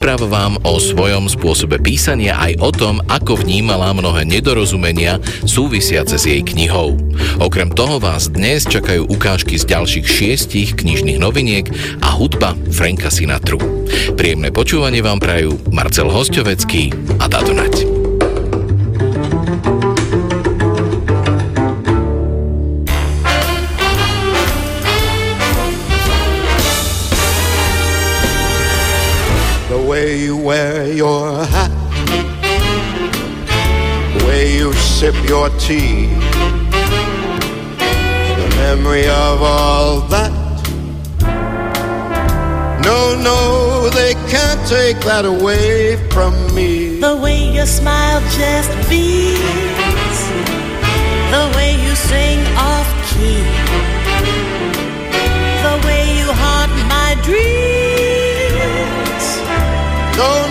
Práv vám o svojom spôsobe písania aj o tom, ako vnímala mnohé nedorozumenia súvisiace s jej knihou. Okrem toho vás dnes čakajú ukážky z ďalších šiestich knižných noviniek a hudba Franka Sinatru. Príjemné počúvanie vám prajú Marcel Hostovecký a Dado Nať. Your hat, the way you sip your tea, the memory of all that. No, no, they can't take that away from me. The way your smile just beams, the way you sing off key, the way you haunt my dreams. No, no, they can't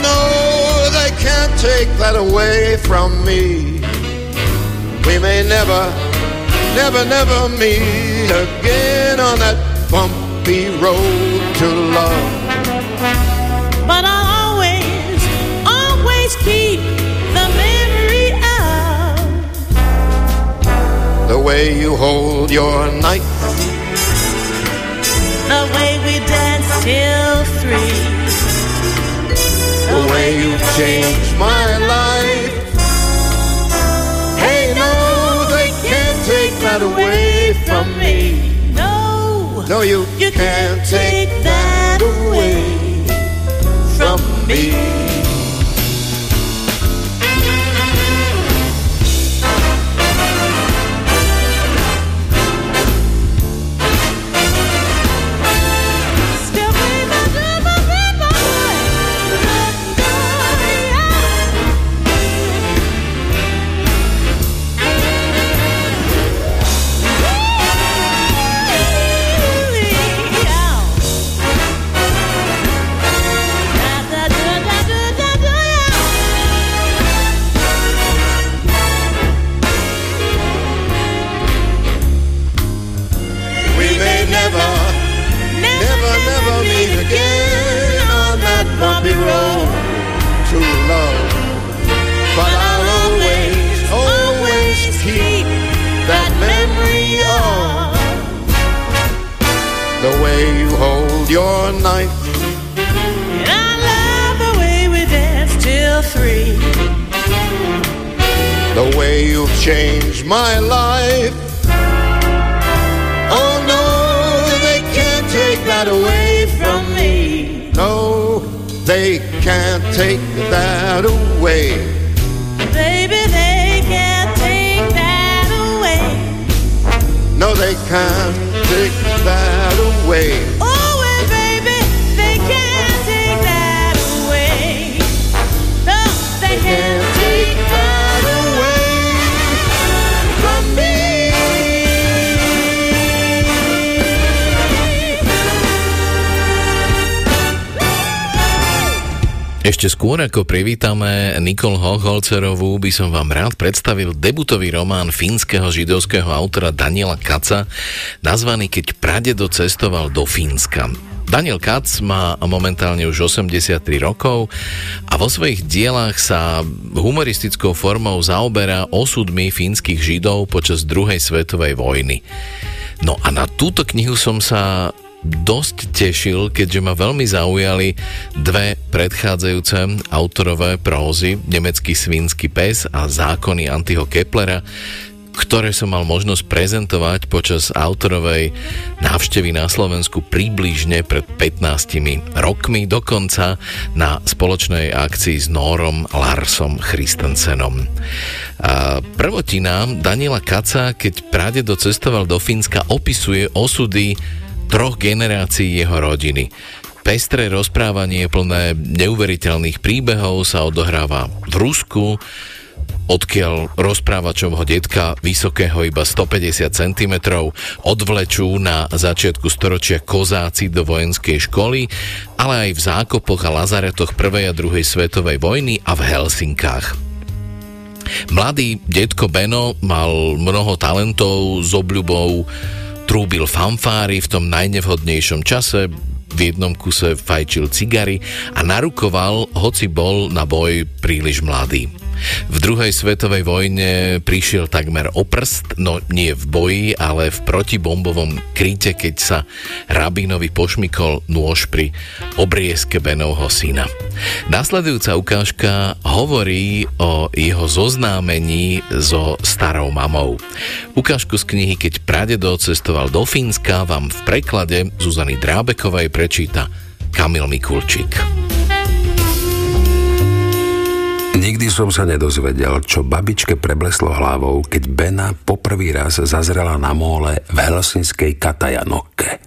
take that away from me. We may never, never, never meet again on that bumpy road to love. But I'll always, always keep the memory of the way you hold your knife, the way we dance till three way you changed my life. Hey, no, they can't take that away from me. No, no, you, you can't, can't take that away from me. Your knife. And I love the way we dance till three. The way you've changed my life. Oh no, they can't take that away from me. No, they can't take that away. Baby, they can't take that away. No, they can't take that away. Oh, Ešte skôr ako privítame Nikol Hochholcerovú, by som vám rád predstavil debutový román fínskeho židovského autora Daniela Kaca, nazvaný Keď pradedo cestoval do Fínska. Daniel Kac má momentálne už 83 rokov a vo svojich dielách sa humoristickou formou zaoberá osudmi fínskych židov počas druhej svetovej vojny. No a na túto knihu som sa dosť tešil, keďže ma veľmi zaujali dve predchádzajúce autorové prózy, nemecký svínsky pes a zákony Antiho Keplera, ktoré som mal možnosť prezentovať počas autorovej návštevy na Slovensku približne pred 15 rokmi, dokonca na spoločnej akcii s Nórom Larsom Christensenom. A prvotina Daniela Kaca, keď práde docestoval do Fínska, opisuje osudy troch generácií jeho rodiny. Pestré rozprávanie plné neuveriteľných príbehov sa odohráva v Rusku, odkiaľ rozprávačovho detka vysokého iba 150 cm odvlečú na začiatku storočia kozáci do vojenskej školy, ale aj v zákopoch a lazaretoch prvej a druhej svetovej vojny a v Helsinkách. Mladý detko Beno mal mnoho talentov s obľubou trúbil fanfári v tom najnevhodnejšom čase, v jednom kuse fajčil cigary a narukoval, hoci bol na boj príliš mladý. V druhej svetovej vojne prišiel takmer o prst, no nie v boji, ale v protibombovom kryte, keď sa Rabinovi pošmikol nôž pri obriezke Benovho syna. Nasledujúca ukážka hovorí o jeho zoznámení so starou mamou. Ukážku z knihy Keď pradedo cestoval do Fínska vám v preklade Zuzany Drábekovej prečíta Kamil Mikulčík. Nikdy som sa nedozvedel, čo babičke prebleslo hlavou, keď Bena poprvý raz zazrela na móle v helsinskej Katajanokke.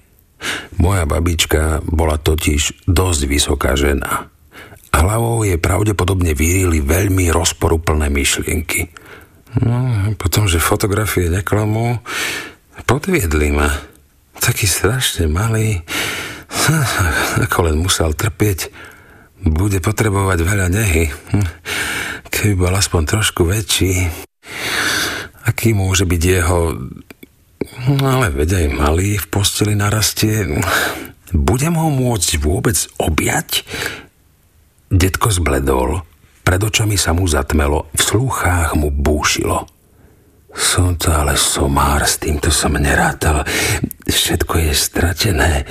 Moja babička bola totiž dosť vysoká žena. Hlavou jej pravdepodobne vyrili veľmi rozporuplné myšlienky. No, potom, že fotografie neklamú, podviedli ma. Taký strašne malý, ako len musel trpieť, bude potrebovať veľa nehy. Hm. Keby bol aspoň trošku väčší, aký môže byť jeho... No ale veď aj malý v posteli narastie. Budem ho môcť vôbec objať? Detko zbledol, pred očami sa mu zatmelo, v slúchách mu búšilo. Som to ale somár, s týmto som nerátal. Všetko je stratené.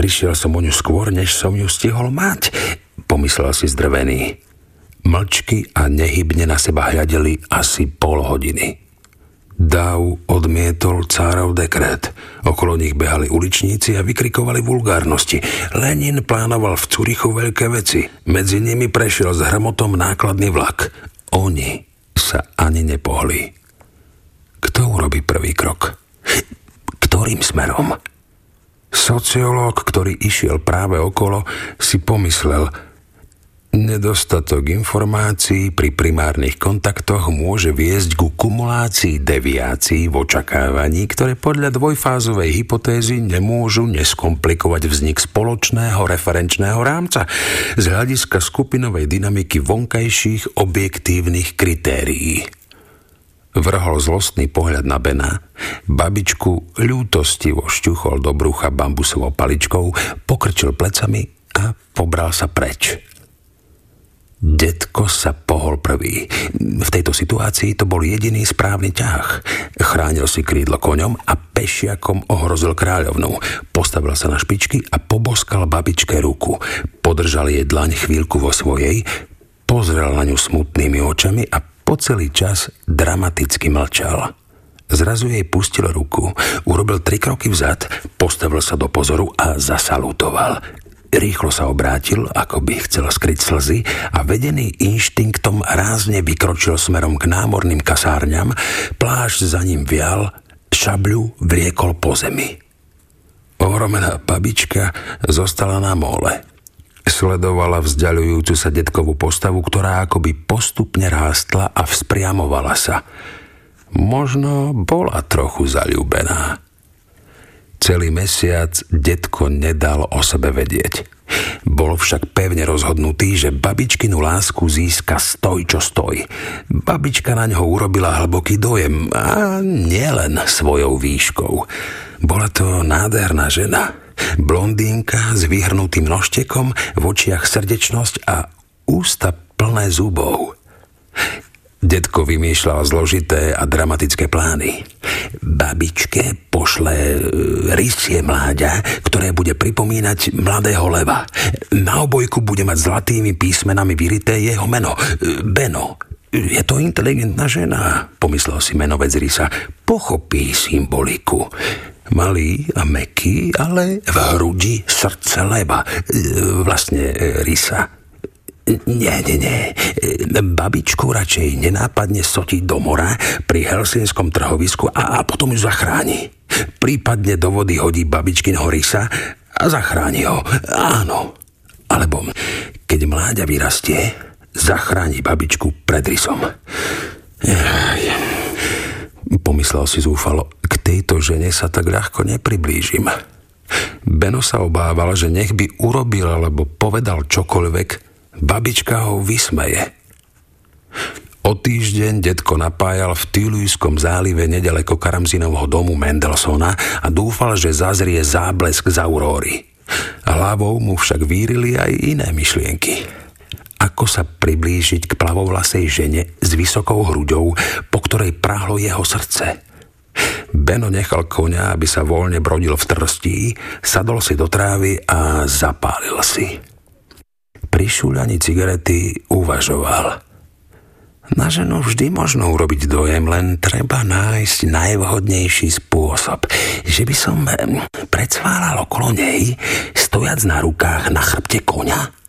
Prišiel som o ňu skôr, než som ju stihol mať, pomyslel si zdrvený. Mlčky a nehybne na seba hľadeli asi pol hodiny. Dáv odmietol cárov dekret. Okolo nich behali uličníci a vykrikovali vulgárnosti. Lenin plánoval v Curichu veľké veci. Medzi nimi prešiel s hrmotom nákladný vlak. Oni sa ani nepohli. Kto urobí prvý krok? Ktorým smerom? Sociológ, ktorý išiel práve okolo, si pomyslel, Nedostatok informácií pri primárnych kontaktoch môže viesť ku kumulácii deviácií v očakávaní, ktoré podľa dvojfázovej hypotézy nemôžu neskomplikovať vznik spoločného referenčného rámca z hľadiska skupinovej dynamiky vonkajších objektívnych kritérií. Vrhol zlostný pohľad na Bena, babičku ľútostivo šťuchol do brucha bambusovou paličkou, pokrčil plecami a pobral sa preč. Detko sa pohol prvý. V tejto situácii to bol jediný správny ťah. Chránil si krídlo koňom a pešiakom ohrozil kráľovnú. Postavil sa na špičky a poboskal babičke ruku. Podržal jej dlaň chvíľku vo svojej, pozrel na ňu smutnými očami a po celý čas dramaticky mlčal. Zrazu jej pustil ruku, urobil tri kroky vzad, postavil sa do pozoru a zasalutoval. Rýchlo sa obrátil, ako by chcel skryť slzy a vedený inštinktom rázne vykročil smerom k námorným kasárňam, plášť za ním vial, šabľu vliekol po zemi. Ohromená babička zostala na mole. Sledovala vzdialujúcu sa detkovú postavu, ktorá akoby postupne rástla a vzpriamovala sa. Možno bola trochu zalúbená. Celý mesiac detko nedal o sebe vedieť. Bol však pevne rozhodnutý, že babičkinu lásku získa stoj čo stoj. Babička na ňo urobila hlboký dojem a nielen svojou výškou. Bola to nádherná žena. Blondínka s vyhrnutým nožtekom, v očiach srdečnosť a ústa plné zubov. Detko vymýšľal zložité a dramatické plány. Babičke pošle e, rysie mláďa, ktoré bude pripomínať mladého leva. Na obojku bude mať zlatými písmenami vyrité jeho meno. E, Beno. Je to inteligentná žena, pomyslel si menovec Rysa. Pochopí symboliku. Malý a meký, ale v hrudi srdce leva. E, vlastne Rysa. Nie, nie, nie. Babičku radšej nenápadne sotiť do mora pri helsinskom trhovisku a, a potom ju zachráni. Prípadne do vody hodí babičkin horisa a zachráni ho. Áno. Alebo keď mláďa vyrastie, zachráni babičku pred rysom. Pomyslel si zúfalo, k tejto žene sa tak ľahko nepriblížim. Beno sa obával, že nech by urobil alebo povedal čokoľvek, Babička ho vysmeje. O týždeň detko napájal v Tülujskom zálive nedaleko Karamzinovho domu Mendelsona a dúfal, že zazrie záblesk z auróry. Hlavou mu však vírili aj iné myšlienky. Ako sa priblížiť k plavovlasej žene s vysokou hruďou, po ktorej práhlo jeho srdce. Beno nechal konia, aby sa voľne brodil v trstí, sadol si do trávy a zapálil si. Pri šúľaní cigarety uvažoval – na ženu vždy možno urobiť dojem, len treba nájsť najvhodnejší spôsob. Že by som predsválal okolo nej, stojac na rukách na chrbte konia?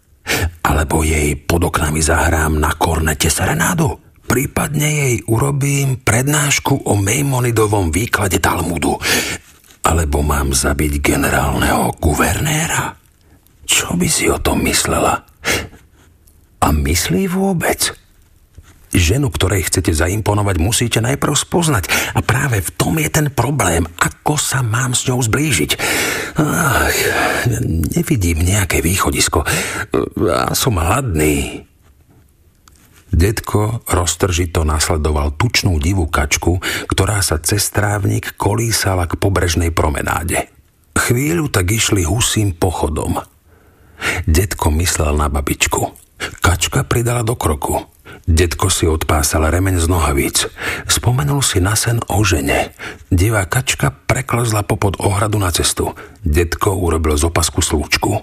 Alebo jej pod oknami zahrám na kornete serenádu? Prípadne jej urobím prednášku o Maimonidovom výklade Talmudu. Alebo mám zabiť generálneho guvernéra? Čo by si o tom myslela? A myslí vôbec? Ženu, ktorej chcete zaimponovať, musíte najprv spoznať. A práve v tom je ten problém. Ako sa mám s ňou zblížiť? Ach, nevidím nejaké východisko. Ja som hladný. Detko roztržito nasledoval tučnú divú kačku, ktorá sa cez trávnik kolísala k pobrežnej promenáde. Chvíľu tak išli husým pochodom. Detko myslel na babičku. Kačka pridala do kroku. Detko si odpásal remeň z nohavíc. Spomenul si na sen o žene. Divá kačka preklzla popod ohradu na cestu. Detko urobil z opasku slúčku.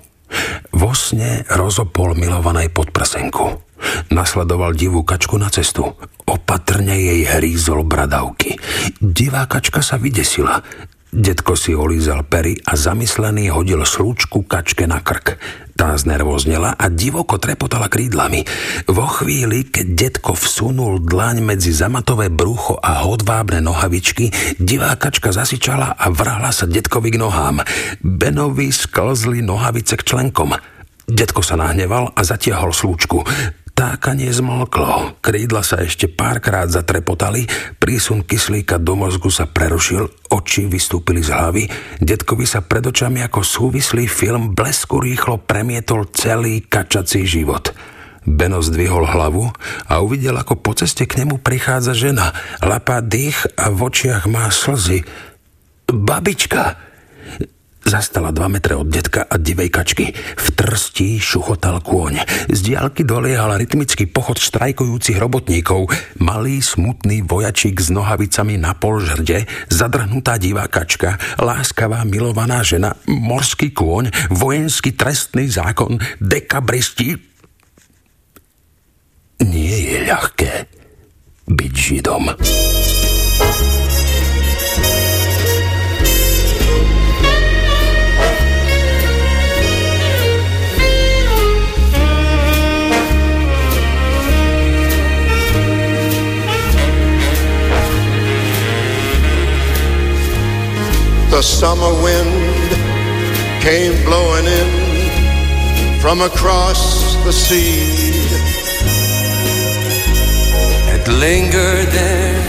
Vo sne rozopol milovanej podprsenku. Nasledoval divú kačku na cestu. Opatrne jej hrízol bradavky. Divá kačka sa vydesila. Detko si olízal pery a zamyslený hodil slúčku kačke na krk. Tá znervoznela a divoko trepotala krídlami. Vo chvíli, keď detko vsunul dlaň medzi zamatové brucho a hodvábne nohavičky, divá kačka zasičala a vrhla sa detkovi k nohám. Benovi sklzli nohavice k členkom. Detko sa nahneval a zatiahol slúčku. Tákanie zmlklo, krídla sa ešte párkrát zatrepotali, prísun kyslíka do mozgu sa prerušil, oči vystúpili z hlavy, detkovi sa pred očami ako súvislý film blesku rýchlo premietol celý kačací život. Beno zdvihol hlavu a uvidel, ako po ceste k nemu prichádza žena. Lapá dých a v očiach má slzy. Babička! Zastala dva metre od detka a divej kačky. V trstí šuchotal kôň. Z diálky doliehal rytmický pochod štrajkujúcich robotníkov. Malý, smutný vojačík s nohavicami na pol žrde, zadrhnutá divá kačka, láskavá, milovaná žena, morský kôň, vojenský trestný zákon, dekabristi. Nie je ľahké byť židom. The summer wind came blowing in from across the sea. It lingered there,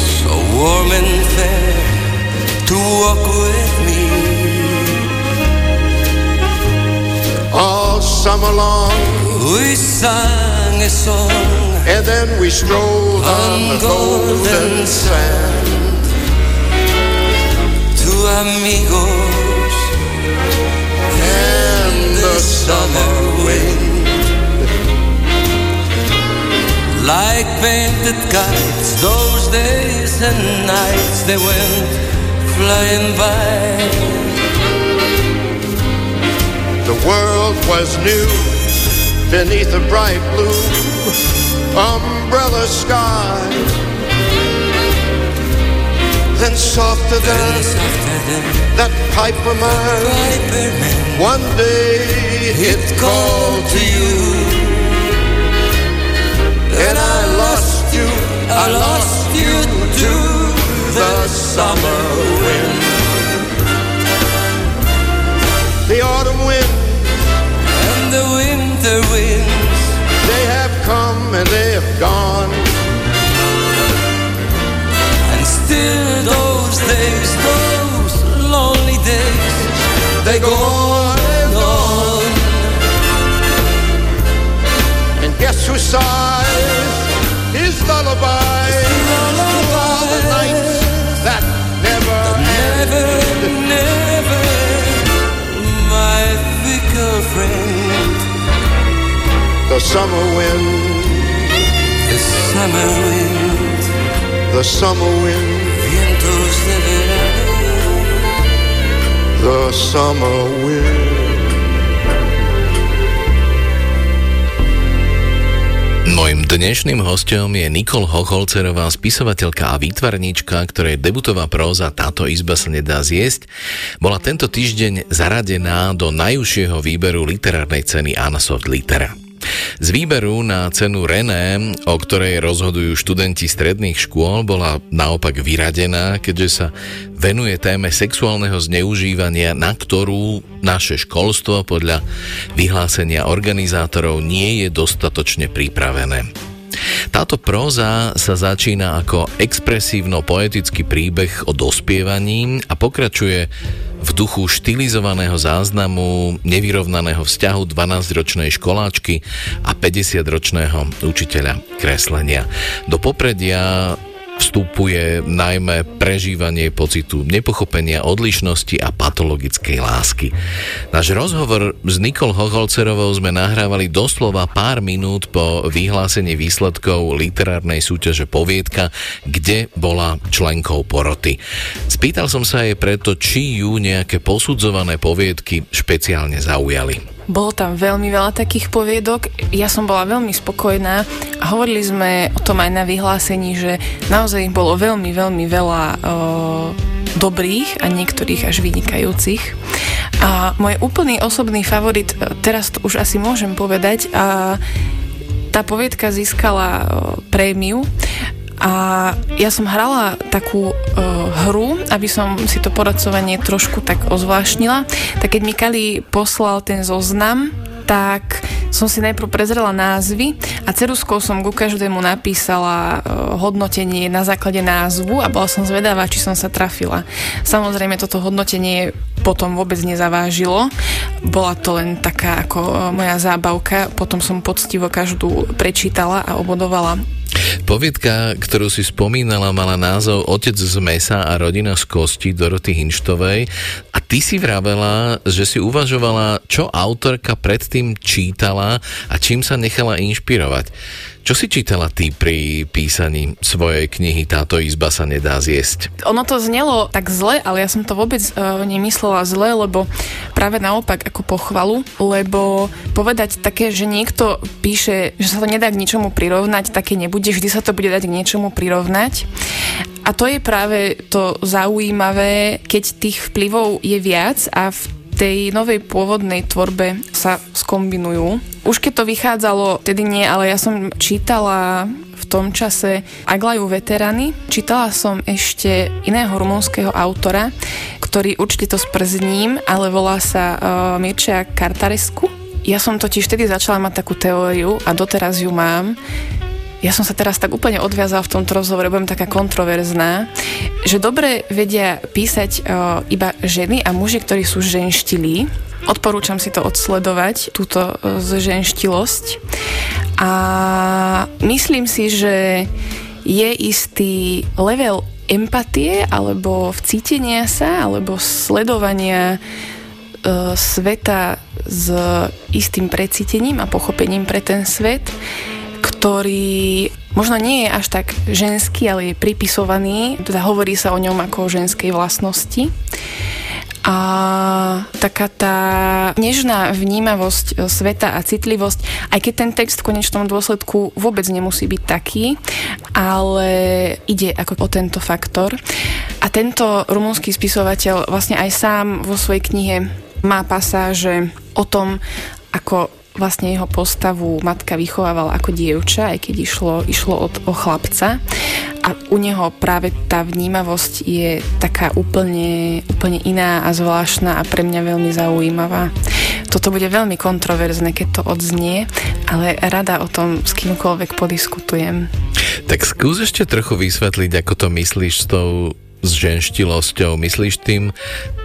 so warm and fair, to walk with me. All summer long, we sang a song, and then we strolled on, on the golden sand amigos and the summer wind. Like painted kites, those days and nights they went flying by. The world was new beneath a bright blue umbrella sky then softer than that piper man. One day it called to you, and I lost you. I lost you to the summer they go on and on. And guess who sighs his lullaby, lullaby. to all the nights that never Never, end. never, my fickle friend. The summer wind. The summer wind. The summer wind. Vientos de the summer wind. Mojím dnešným hostom je Nikol Hocholcerová, spisovateľka a výtvarníčka, ktorej debutová próza Táto izba sa nedá zjesť bola tento týždeň zaradená do najúžšieho výberu literárnej ceny Anna Soft Litera. Z výberu na cenu René, o ktorej rozhodujú študenti stredných škôl, bola naopak vyradená, keďže sa venuje téme sexuálneho zneužívania, na ktorú naše školstvo podľa vyhlásenia organizátorov nie je dostatočne pripravené. Táto próza sa začína ako expresívno-poetický príbeh o dospievaní a pokračuje v duchu štilizovaného záznamu nevyrovnaného vzťahu 12-ročnej školáčky a 50-ročného učiteľa kreslenia. Do popredia vstupuje najmä prežívanie pocitu nepochopenia, odlišnosti a patologickej lásky. Náš rozhovor s Nikol Hocholcerovou sme nahrávali doslova pár minút po vyhlásení výsledkov literárnej súťaže Poviedka, kde bola členkou poroty. Spýtal som sa jej preto, či ju nejaké posudzované poviedky špeciálne zaujali. Bolo tam veľmi veľa takých poviedok. Ja som bola veľmi spokojná a hovorili sme o tom aj na vyhlásení, že naozaj ich bolo veľmi, veľmi veľa o, dobrých a niektorých až vynikajúcich. A môj úplný osobný favorit, teraz to už asi môžem povedať, a tá poviedka získala prémiu a ja som hrala takú uh, hru, aby som si to poradcovanie trošku tak ozvláštnila. Tak keď mi Kali poslal ten zoznam, tak som si najprv prezrela názvy a ceruskou som ku každému napísala uh, hodnotenie na základe názvu a bola som zvedavá, či som sa trafila. Samozrejme, toto hodnotenie potom vôbec nezavážilo. Bola to len taká ako moja zábavka. Potom som poctivo každú prečítala a obodovala Poviedka, ktorú si spomínala, mala názov Otec z mesa a rodina z kosti Doroty Hinštovej a ty si vravela, že si uvažovala, čo autorka predtým čítala a čím sa nechala inšpirovať. Čo si čítala ty pri písaní svojej knihy Táto izba sa nedá zjesť? Ono to znelo tak zle, ale ja som to vôbec uh, nemyslela zle, lebo práve naopak ako pochvalu, lebo povedať také, že niekto píše, že sa to nedá k ničomu prirovnať, také nebude, vždy sa to bude dať k niečomu prirovnať. A to je práve to zaujímavé, keď tých vplyvov je viac a v tej novej pôvodnej tvorbe sa skombinujú. Už keď to vychádzalo, tedy nie, ale ja som čítala v tom čase Aglaju veterany. Čítala som ešte iného rumunského autora, ktorý určite to sprzním, ale volá sa uh, Mircea Kartarescu. Ja som totiž vtedy začala mať takú teóriu a doteraz ju mám, ja som sa teraz tak úplne odviazala v tomto rozhovore, budem taká kontroverzná, že dobre vedia písať uh, iba ženy a muži, ktorí sú ženštilí. Odporúčam si to odsledovať, túto uh, zženštilosť. A myslím si, že je istý level empatie alebo vcítenia sa alebo sledovania uh, sveta s istým precítením a pochopením pre ten svet, ktorý možno nie je až tak ženský, ale je pripisovaný, teda hovorí sa o ňom ako o ženskej vlastnosti. A taká tá nežná vnímavosť e, sveta a citlivosť, aj keď ten text v konečnom dôsledku vôbec nemusí byť taký, ale ide ako o tento faktor. A tento rumúnsky spisovateľ vlastne aj sám vo svojej knihe má pasáže o tom, ako vlastne jeho postavu matka vychovávala ako dievča, aj keď išlo, išlo od, o chlapca. A u neho práve tá vnímavosť je taká úplne, úplne iná a zvláštna a pre mňa veľmi zaujímavá. Toto bude veľmi kontroverzné, keď to odznie, ale rada o tom s kýmkoľvek podiskutujem. Tak skús ešte trochu vysvetliť, ako to myslíš s tou s ženštilosťou. Myslíš tým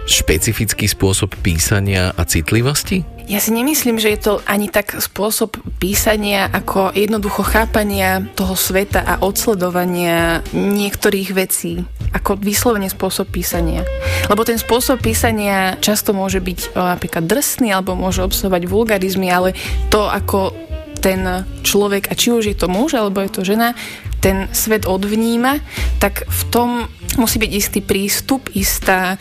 špecifický spôsob písania a citlivosti? Ja si nemyslím, že je to ani tak spôsob písania, ako jednoducho chápania toho sveta a odsledovania niektorých vecí, ako vyslovene spôsob písania. Lebo ten spôsob písania často môže byť o, napríklad drsný, alebo môže obsahovať vulgarizmy, ale to, ako ten človek, a či už je to muž alebo je to žena, ten svet odvníma, tak v tom musí byť istý prístup, istá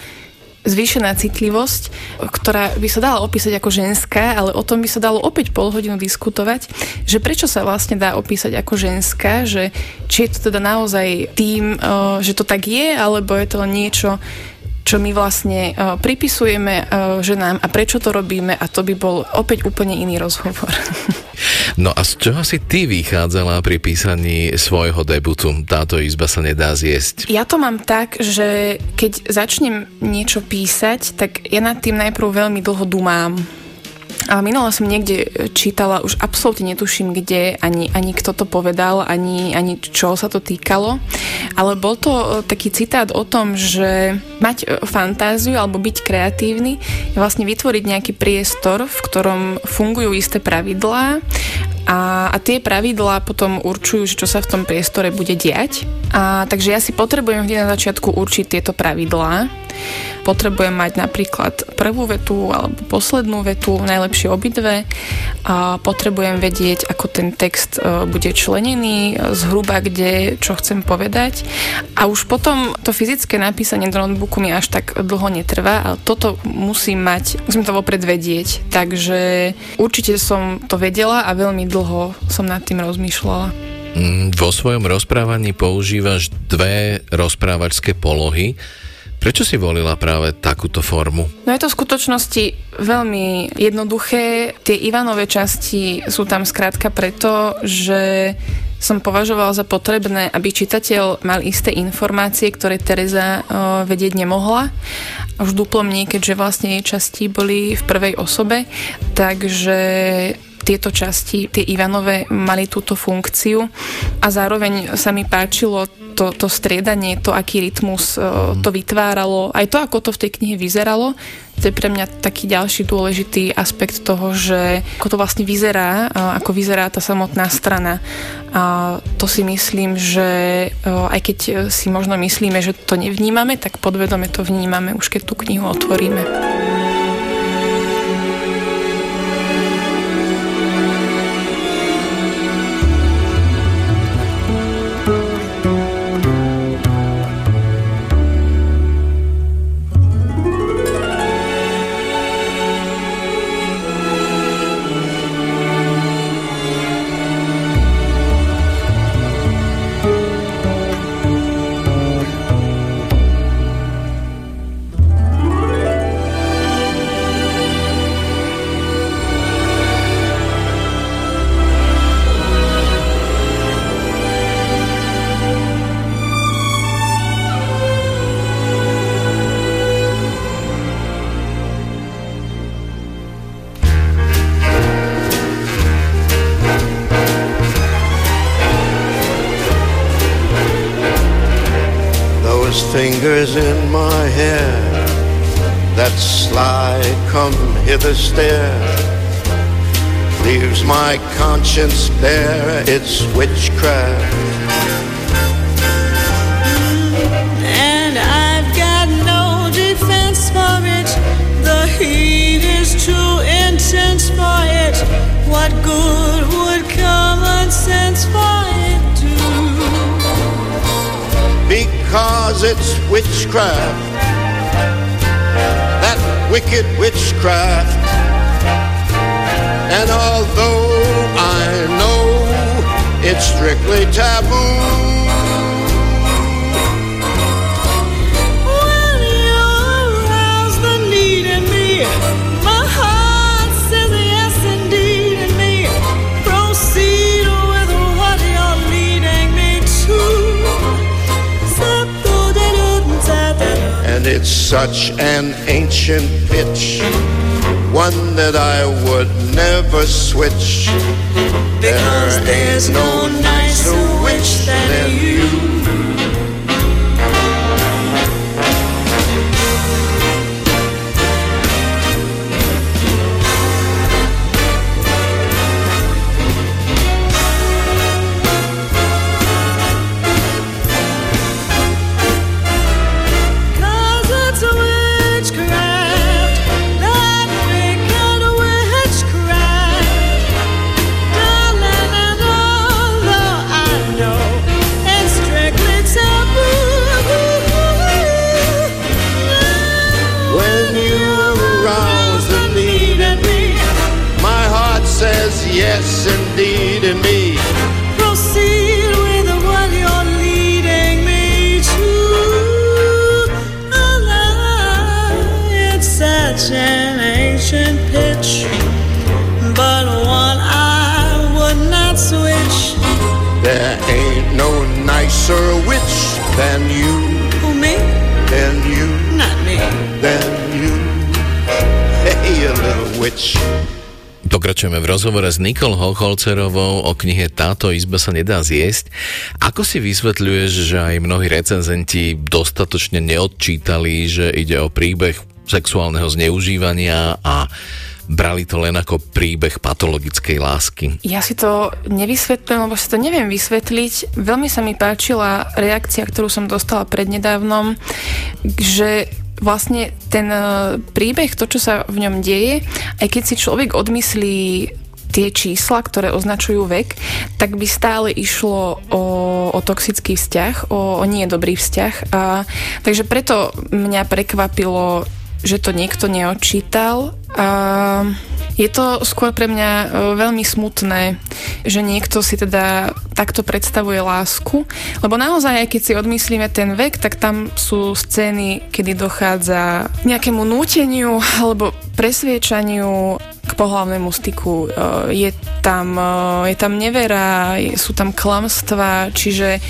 zvýšená citlivosť, ktorá by sa dala opísať ako ženská, ale o tom by sa dalo opäť pol hodinu diskutovať, že prečo sa vlastne dá opísať ako ženská, že či je to teda naozaj tým, že to tak je, alebo je to niečo, čo my vlastne uh, pripisujeme uh, ženám a prečo to robíme a to by bol opäť úplne iný rozhovor. No a z čoho si ty vychádzala pri písaní svojho debutu? Táto izba sa nedá zjesť. Ja to mám tak, že keď začnem niečo písať, tak ja nad tým najprv veľmi dlho dumám a minula som niekde čítala, už absolútne netuším, kde, ani, ani kto to povedal, ani, ani čo sa to týkalo, ale bol to e, taký citát o tom, že mať e, fantáziu alebo byť kreatívny je vlastne vytvoriť nejaký priestor, v ktorom fungujú isté pravidlá a, a tie pravidlá potom určujú, čo sa v tom priestore bude diať. A, takže ja si potrebujem vždy na začiatku určiť tieto pravidlá Potrebujem mať napríklad prvú vetu alebo poslednú vetu, najlepšie obidve. A potrebujem vedieť, ako ten text e, bude členený, zhruba kde, čo chcem povedať. A už potom to fyzické napísanie do notebooku mi až tak dlho netrvá, ale toto musím mať, musím to vopred vedieť. Takže určite som to vedela a veľmi dlho som nad tým rozmýšľala. Mm, vo svojom rozprávaní používaš dve rozprávačské polohy. Prečo si volila práve takúto formu? No je to v skutočnosti veľmi jednoduché. Tie Ivanové časti sú tam skrátka preto, že som považovala za potrebné, aby čitateľ mal isté informácie, ktoré Teresa uh, vedieť nemohla. Už duplom nie, keďže vlastne jej časti boli v prvej osobe, takže tieto časti, tie Ivanové, mali túto funkciu a zároveň sa mi páčilo to, to striedanie, to, aký rytmus mm. to vytváralo, aj to, ako to v tej knihe vyzeralo. To je pre mňa taký ďalší dôležitý aspekt toho, že ako to vlastne vyzerá, ako vyzerá tá samotná strana. A to si myslím, že aj keď si možno myslíme, že to nevnímame, tak podvedome to vnímame už keď tú knihu otvoríme. Hither stare leaves my conscience bare. It's witchcraft. And I've got no defense for it. The heat is too intense for it. What good would common sense for it because it's witchcraft. That wicked witchcraft. And although I know it's strictly taboo. When you arouse the need in me My heart says yes indeed in me Proceed with what you're leading me to Stop though that wouldn't happen And it's such an ancient pitch, one that I would never switch. Because there there's no nicer witch than you. Than you, Who me? than you, Not me. than you. Hey, you little witch. Pokračujeme v rozhovore s Nikol Hocholcerovou o knihe Táto izba sa nedá zjesť. Ako si vysvetľuješ, že aj mnohí recenzenti dostatočne neodčítali, že ide o príbeh sexuálneho zneužívania a brali to len ako príbeh patologickej lásky? Ja si to nevysvetľujem, lebo si to neviem vysvetliť. Veľmi sa mi páčila reakcia, ktorú som dostala prednedávnom, že vlastne ten e, príbeh, to, čo sa v ňom deje, aj keď si človek odmyslí tie čísla, ktoré označujú vek, tak by stále išlo o, o toxický vzťah, o, o nie dobrý vzťah. A, takže preto mňa prekvapilo, že to niekto neodčítal. A je to skôr pre mňa e, veľmi smutné, že niekto si teda takto predstavuje lásku, lebo naozaj, aj keď si odmyslíme ten vek, tak tam sú scény, kedy dochádza nejakému núteniu alebo presviečaniu k pohlavnému styku. E, Je tam, e, je tam nevera, sú tam klamstvá, čiže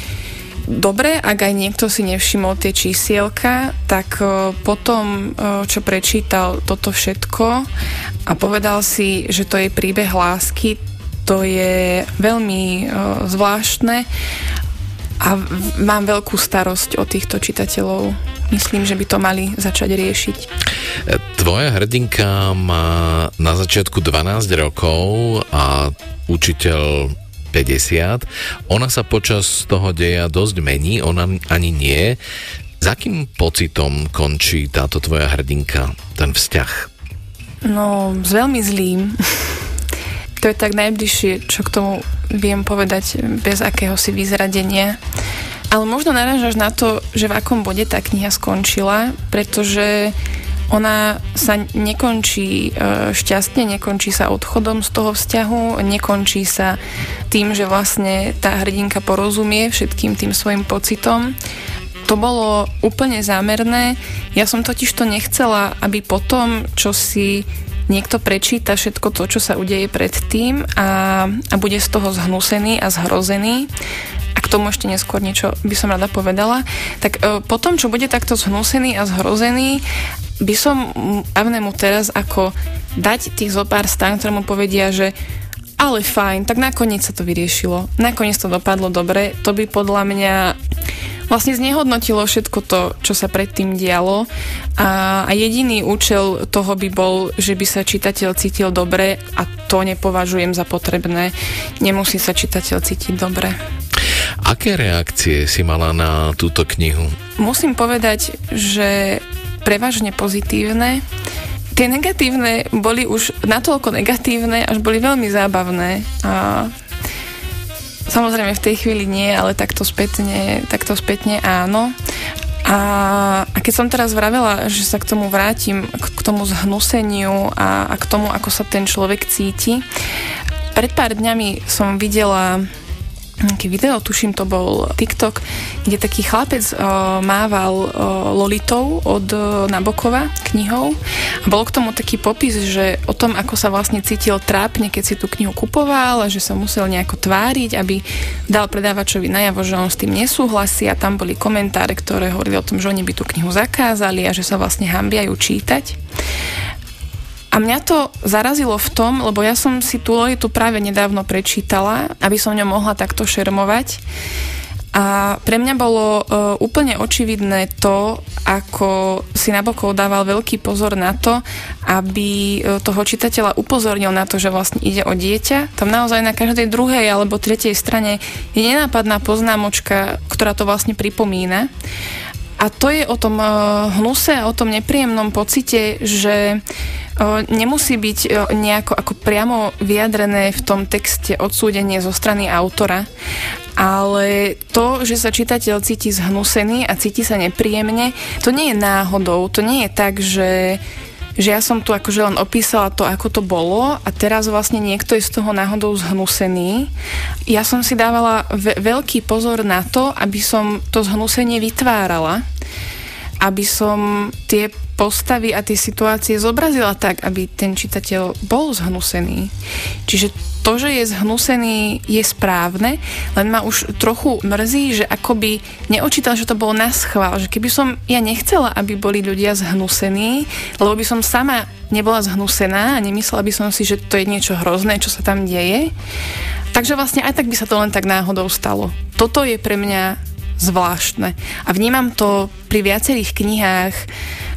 dobre, ak aj niekto si nevšimol tie čísielka, tak e, potom, e, čo prečítal toto všetko a povedal si, že to je príbeh lásky, to je veľmi e, zvláštne a mám veľkú starosť o týchto čitateľov. Myslím, že by to mali začať riešiť. Tvoja hrdinka má na začiatku 12 rokov a učiteľ 50. Ona sa počas toho deja dosť mení, ona ani nie. Za akým pocitom končí táto tvoja hrdinka, ten vzťah? No, s veľmi zlým. to je tak najbližšie, čo k tomu viem povedať bez akéhosi vyzradenia. Ale možno narážaš na to, že v akom bode tá kniha skončila, pretože ona sa nekončí e, šťastne, nekončí sa odchodom z toho vzťahu, nekončí sa tým, že vlastne tá hrdinka porozumie všetkým tým svojim pocitom. To bolo úplne zámerné. Ja som totiž to nechcela, aby potom, čo si niekto prečíta všetko to, čo sa udeje predtým a, a bude z toho zhnusený a zhrozený, a k tomu ešte neskôr niečo by som rada povedala, tak e, potom, čo bude takto zhnusený a zhrozený, by som Avnemu teraz ako dať tých zo pár stán, ktoré mu povedia, že ale fajn, tak nakoniec sa to vyriešilo. Nakoniec to dopadlo dobre. To by podľa mňa vlastne znehodnotilo všetko to, čo sa predtým dialo a, a jediný účel toho by bol, že by sa čitateľ cítil dobre a to nepovažujem za potrebné. Nemusí sa čitateľ cítiť dobre. Aké reakcie si mala na túto knihu? Musím povedať, že prevažne pozitívne. Tie negatívne boli už natoľko negatívne, až boli veľmi zábavné. A samozrejme v tej chvíli nie, ale takto spätne, takto spätne áno. A, a keď som teraz vravela, že sa k tomu vrátim, k, k tomu zhnuseniu a, a k tomu, ako sa ten človek cíti, pred pár dňami som videla nejaké video, tuším to bol TikTok, kde taký chlapec uh, mával uh, Lolitou od uh, Nabokova knihou a bol k tomu taký popis, že o tom, ako sa vlastne cítil trápne, keď si tú knihu kupoval a že sa musel nejako tváriť, aby dal predávačovi najavo, že on s tým nesúhlasí a tam boli komentáre, ktoré hovorili o tom, že oni by tú knihu zakázali a že sa vlastne hambia ju čítať. Mňa to zarazilo v tom, lebo ja som si tú Lolitu práve nedávno prečítala, aby som ňou mohla takto šermovať. A pre mňa bolo uh, úplne očividné to, ako si Nabokov dával veľký pozor na to, aby uh, toho čitateľa upozornil na to, že vlastne ide o dieťa. Tam naozaj na každej druhej alebo tretej strane je nenápadná poznámočka, ktorá to vlastne pripomína. A to je o tom uh, hnuse a o tom nepríjemnom pocite, že nemusí byť nejako ako priamo vyjadrené v tom texte odsúdenie zo strany autora, ale to, že sa čitateľ cíti zhnusený a cíti sa nepríjemne, to nie je náhodou, to nie je tak, že že ja som tu akože len opísala to, ako to bolo a teraz vlastne niekto je z toho náhodou zhnusený. Ja som si dávala ve- veľký pozor na to, aby som to zhnusenie vytvárala, aby som tie postavy a tie situácie zobrazila tak, aby ten čitateľ bol zhnusený. Čiže to, že je zhnusený, je správne, len ma už trochu mrzí, že akoby neočítal, že to bolo na schvál, že keby som ja nechcela, aby boli ľudia zhnusení, lebo by som sama nebola zhnusená a nemyslela by som si, že to je niečo hrozné, čo sa tam deje, takže vlastne aj tak by sa to len tak náhodou stalo. Toto je pre mňa zvláštne. A vnímam to pri viacerých knihách,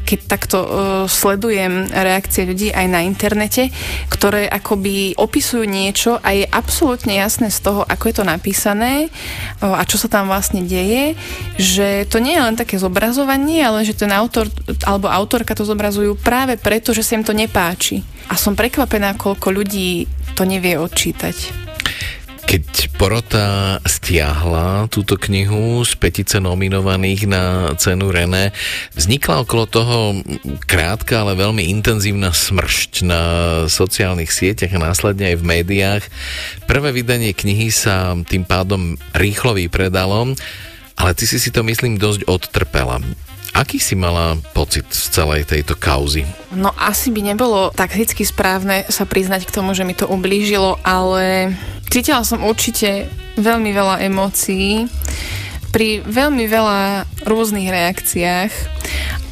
keď takto uh, sledujem reakcie ľudí aj na internete, ktoré akoby opisujú niečo a je absolútne jasné z toho, ako je to napísané uh, a čo sa tam vlastne deje, že to nie je len také zobrazovanie, ale že ten autor alebo autorka to zobrazujú práve preto, že sa im to nepáči. A som prekvapená, koľko ľudí to nevie odčítať. Keď porota stiahla túto knihu z petice nominovaných na cenu René, vznikla okolo toho krátka, ale veľmi intenzívna smršť na sociálnych sieťach a následne aj v médiách. Prvé vydanie knihy sa tým pádom rýchlo vypredalo, ale ty si si to myslím dosť odtrpela. Aký si mala pocit z celej tejto kauzy? No asi by nebolo takticky správne sa priznať k tomu, že mi to ublížilo, ale Cítila som určite veľmi veľa emócií pri veľmi veľa rôznych reakciách,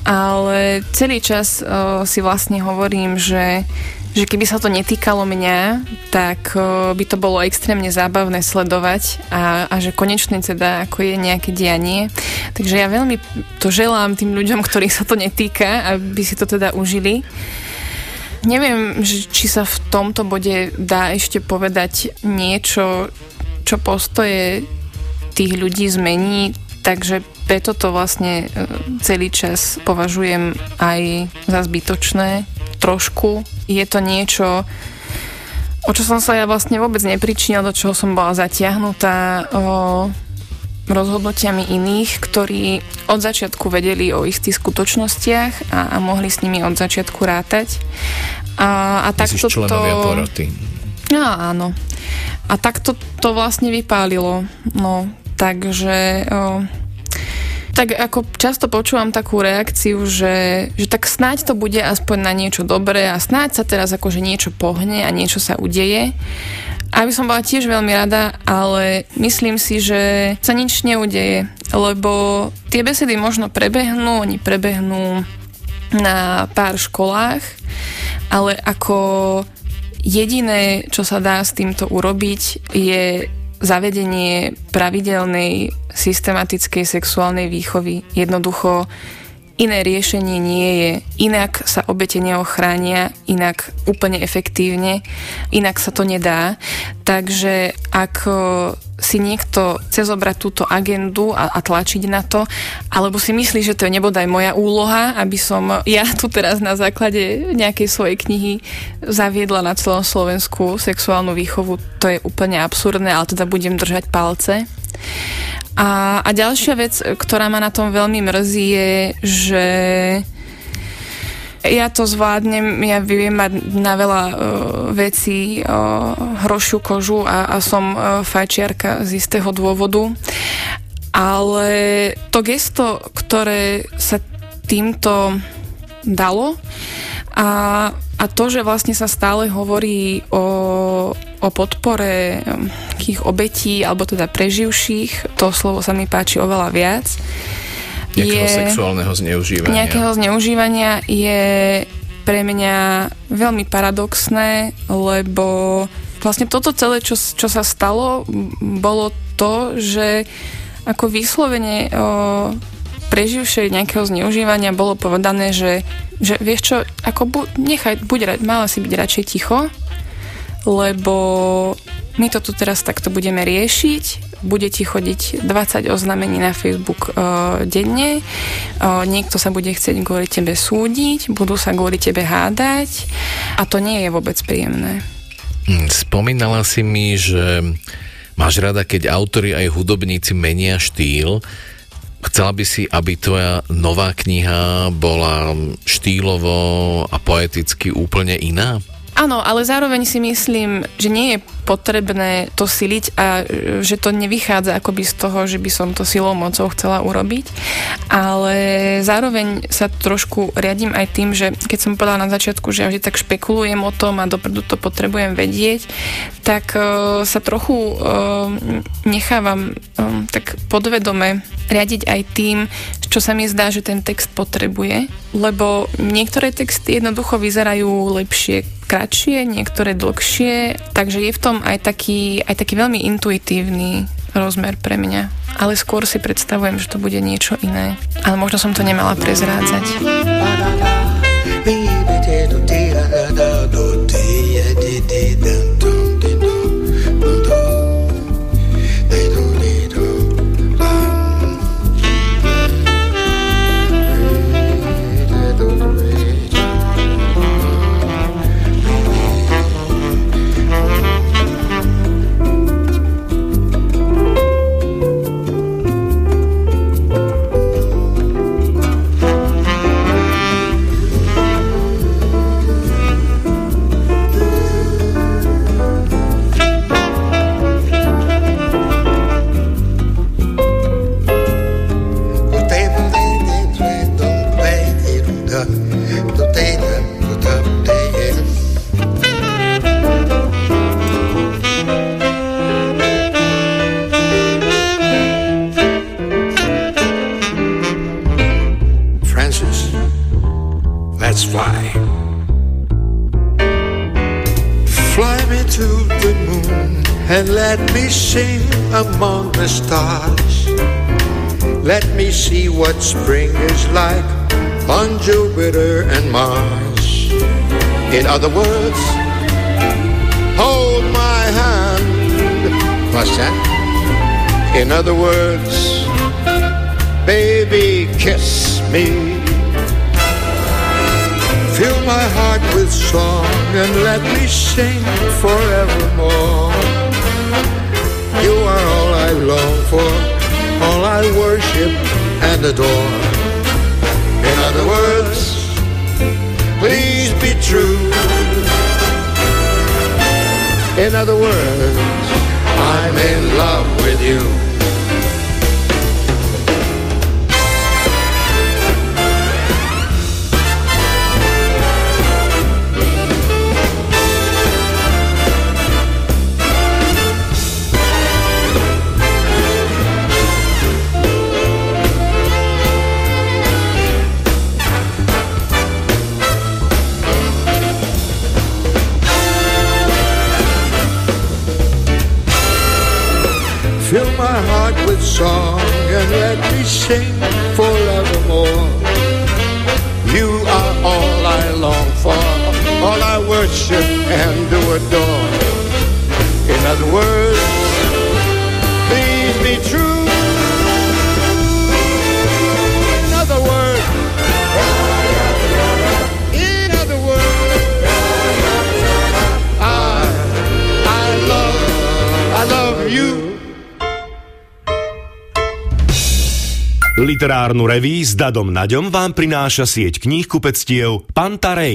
ale celý čas uh, si vlastne hovorím, že že keby sa to netýkalo mňa, tak by to bolo extrémne zábavné sledovať a, a že konečne teda ako je nejaké dianie. Takže ja veľmi to želám tým ľuďom, ktorých sa to netýka, aby si to teda užili. Neviem, či sa v tomto bode dá ešte povedať niečo, čo postoje tých ľudí zmení, takže preto to vlastne e, celý čas považujem aj za zbytočné. Trošku je to niečo, o čo som sa ja vlastne vôbec nepričinila, do čoho som bola zatiahnutá. O, rozhodnutiami iných, ktorí od začiatku vedeli o istých skutočnostiach a, a mohli s nimi od začiatku rátať. A, a takto to... poroty. No, áno. A takto to vlastne vypálilo. No, takže... O, tak ako často počúvam takú reakciu, že, že tak snáď to bude aspoň na niečo dobré a snáď sa teraz akože niečo pohne a niečo sa udeje. Aby som bola tiež veľmi rada, ale myslím si, že sa nič neudeje, lebo tie besedy možno prebehnú, oni prebehnú na pár školách, ale ako jediné, čo sa dá s týmto urobiť, je zavedenie pravidelnej systematickej sexuálnej výchovy. Jednoducho iné riešenie nie je. Inak sa obete neochránia, inak úplne efektívne, inak sa to nedá. Takže ak si niekto chce zobrať túto agendu a, a tlačiť na to, alebo si myslí, že to je nebodaj moja úloha, aby som ja tu teraz na základe nejakej svojej knihy zaviedla na celom Slovensku sexuálnu výchovu, to je úplne absurdné, ale teda budem držať palce. A, a ďalšia vec, ktorá ma na tom veľmi mrzí, je, že ja to zvládnem, ja viem mať na veľa uh, vecí uh, hrošiu kožu a, a som uh, fajčiarka z istého dôvodu. Ale to gesto, ktoré sa týmto dalo a, a to, že vlastne sa stále hovorí o o podpore takých obetí, alebo teda preživších, to slovo sa mi páči oveľa viac. Nejakého je, sexuálneho zneužívania. Nejakého zneužívania je pre mňa veľmi paradoxné, lebo vlastne toto celé, čo, čo sa stalo, bolo to, že ako vyslovene o, preživšej nejakého zneužívania bolo povedané, že, že vieš čo, ako bu, nechaj, buď, mala si byť radšej ticho, lebo my to tu teraz takto budeme riešiť. Bude ti chodiť 20 oznámení na Facebook uh, denne, uh, niekto sa bude chcieť kvôli tebe súdiť, budú sa kvôli tebe hádať a to nie je vôbec príjemné. Hm, spomínala si mi, že máš rada, keď autori aj hudobníci menia štýl. Chcela by si, aby tvoja nová kniha bola štýlovo a poeticky úplne iná? Áno, ale zároveň si myslím, že nie je potrebné to siliť a e, že to nevychádza akoby z toho, že by som to silou mocou chcela urobiť. Ale zároveň sa trošku riadím aj tým, že keď som povedala na začiatku, že ja vždy tak špekulujem o tom a dopredu to potrebujem vedieť, tak uh, sa trochu uh, nechávam tak podvedome riadiť aj tým, čo sa mi zdá, že ten text potrebuje, lebo niektoré texty jednoducho vyzerajú lepšie kratšie, niektoré dlhšie, takže je v tom aj taký, aj taký veľmi intuitívny rozmer pre mňa. Ale skôr si predstavujem, že to bude niečo iné. Ale možno som to nemala prezrádzať. What spring is like on Jupiter and Mars. In other words, hold my hand. What's that? In other words, baby, kiss me. Fill my heart with song and let me sing forevermore. You are all I long for, all I worship and adore. In other words, please be true. In other words, I'm in love with you. Me Literárnu reví s Dadom Naďom vám prináša sieť kníh kupectiev Pantarej.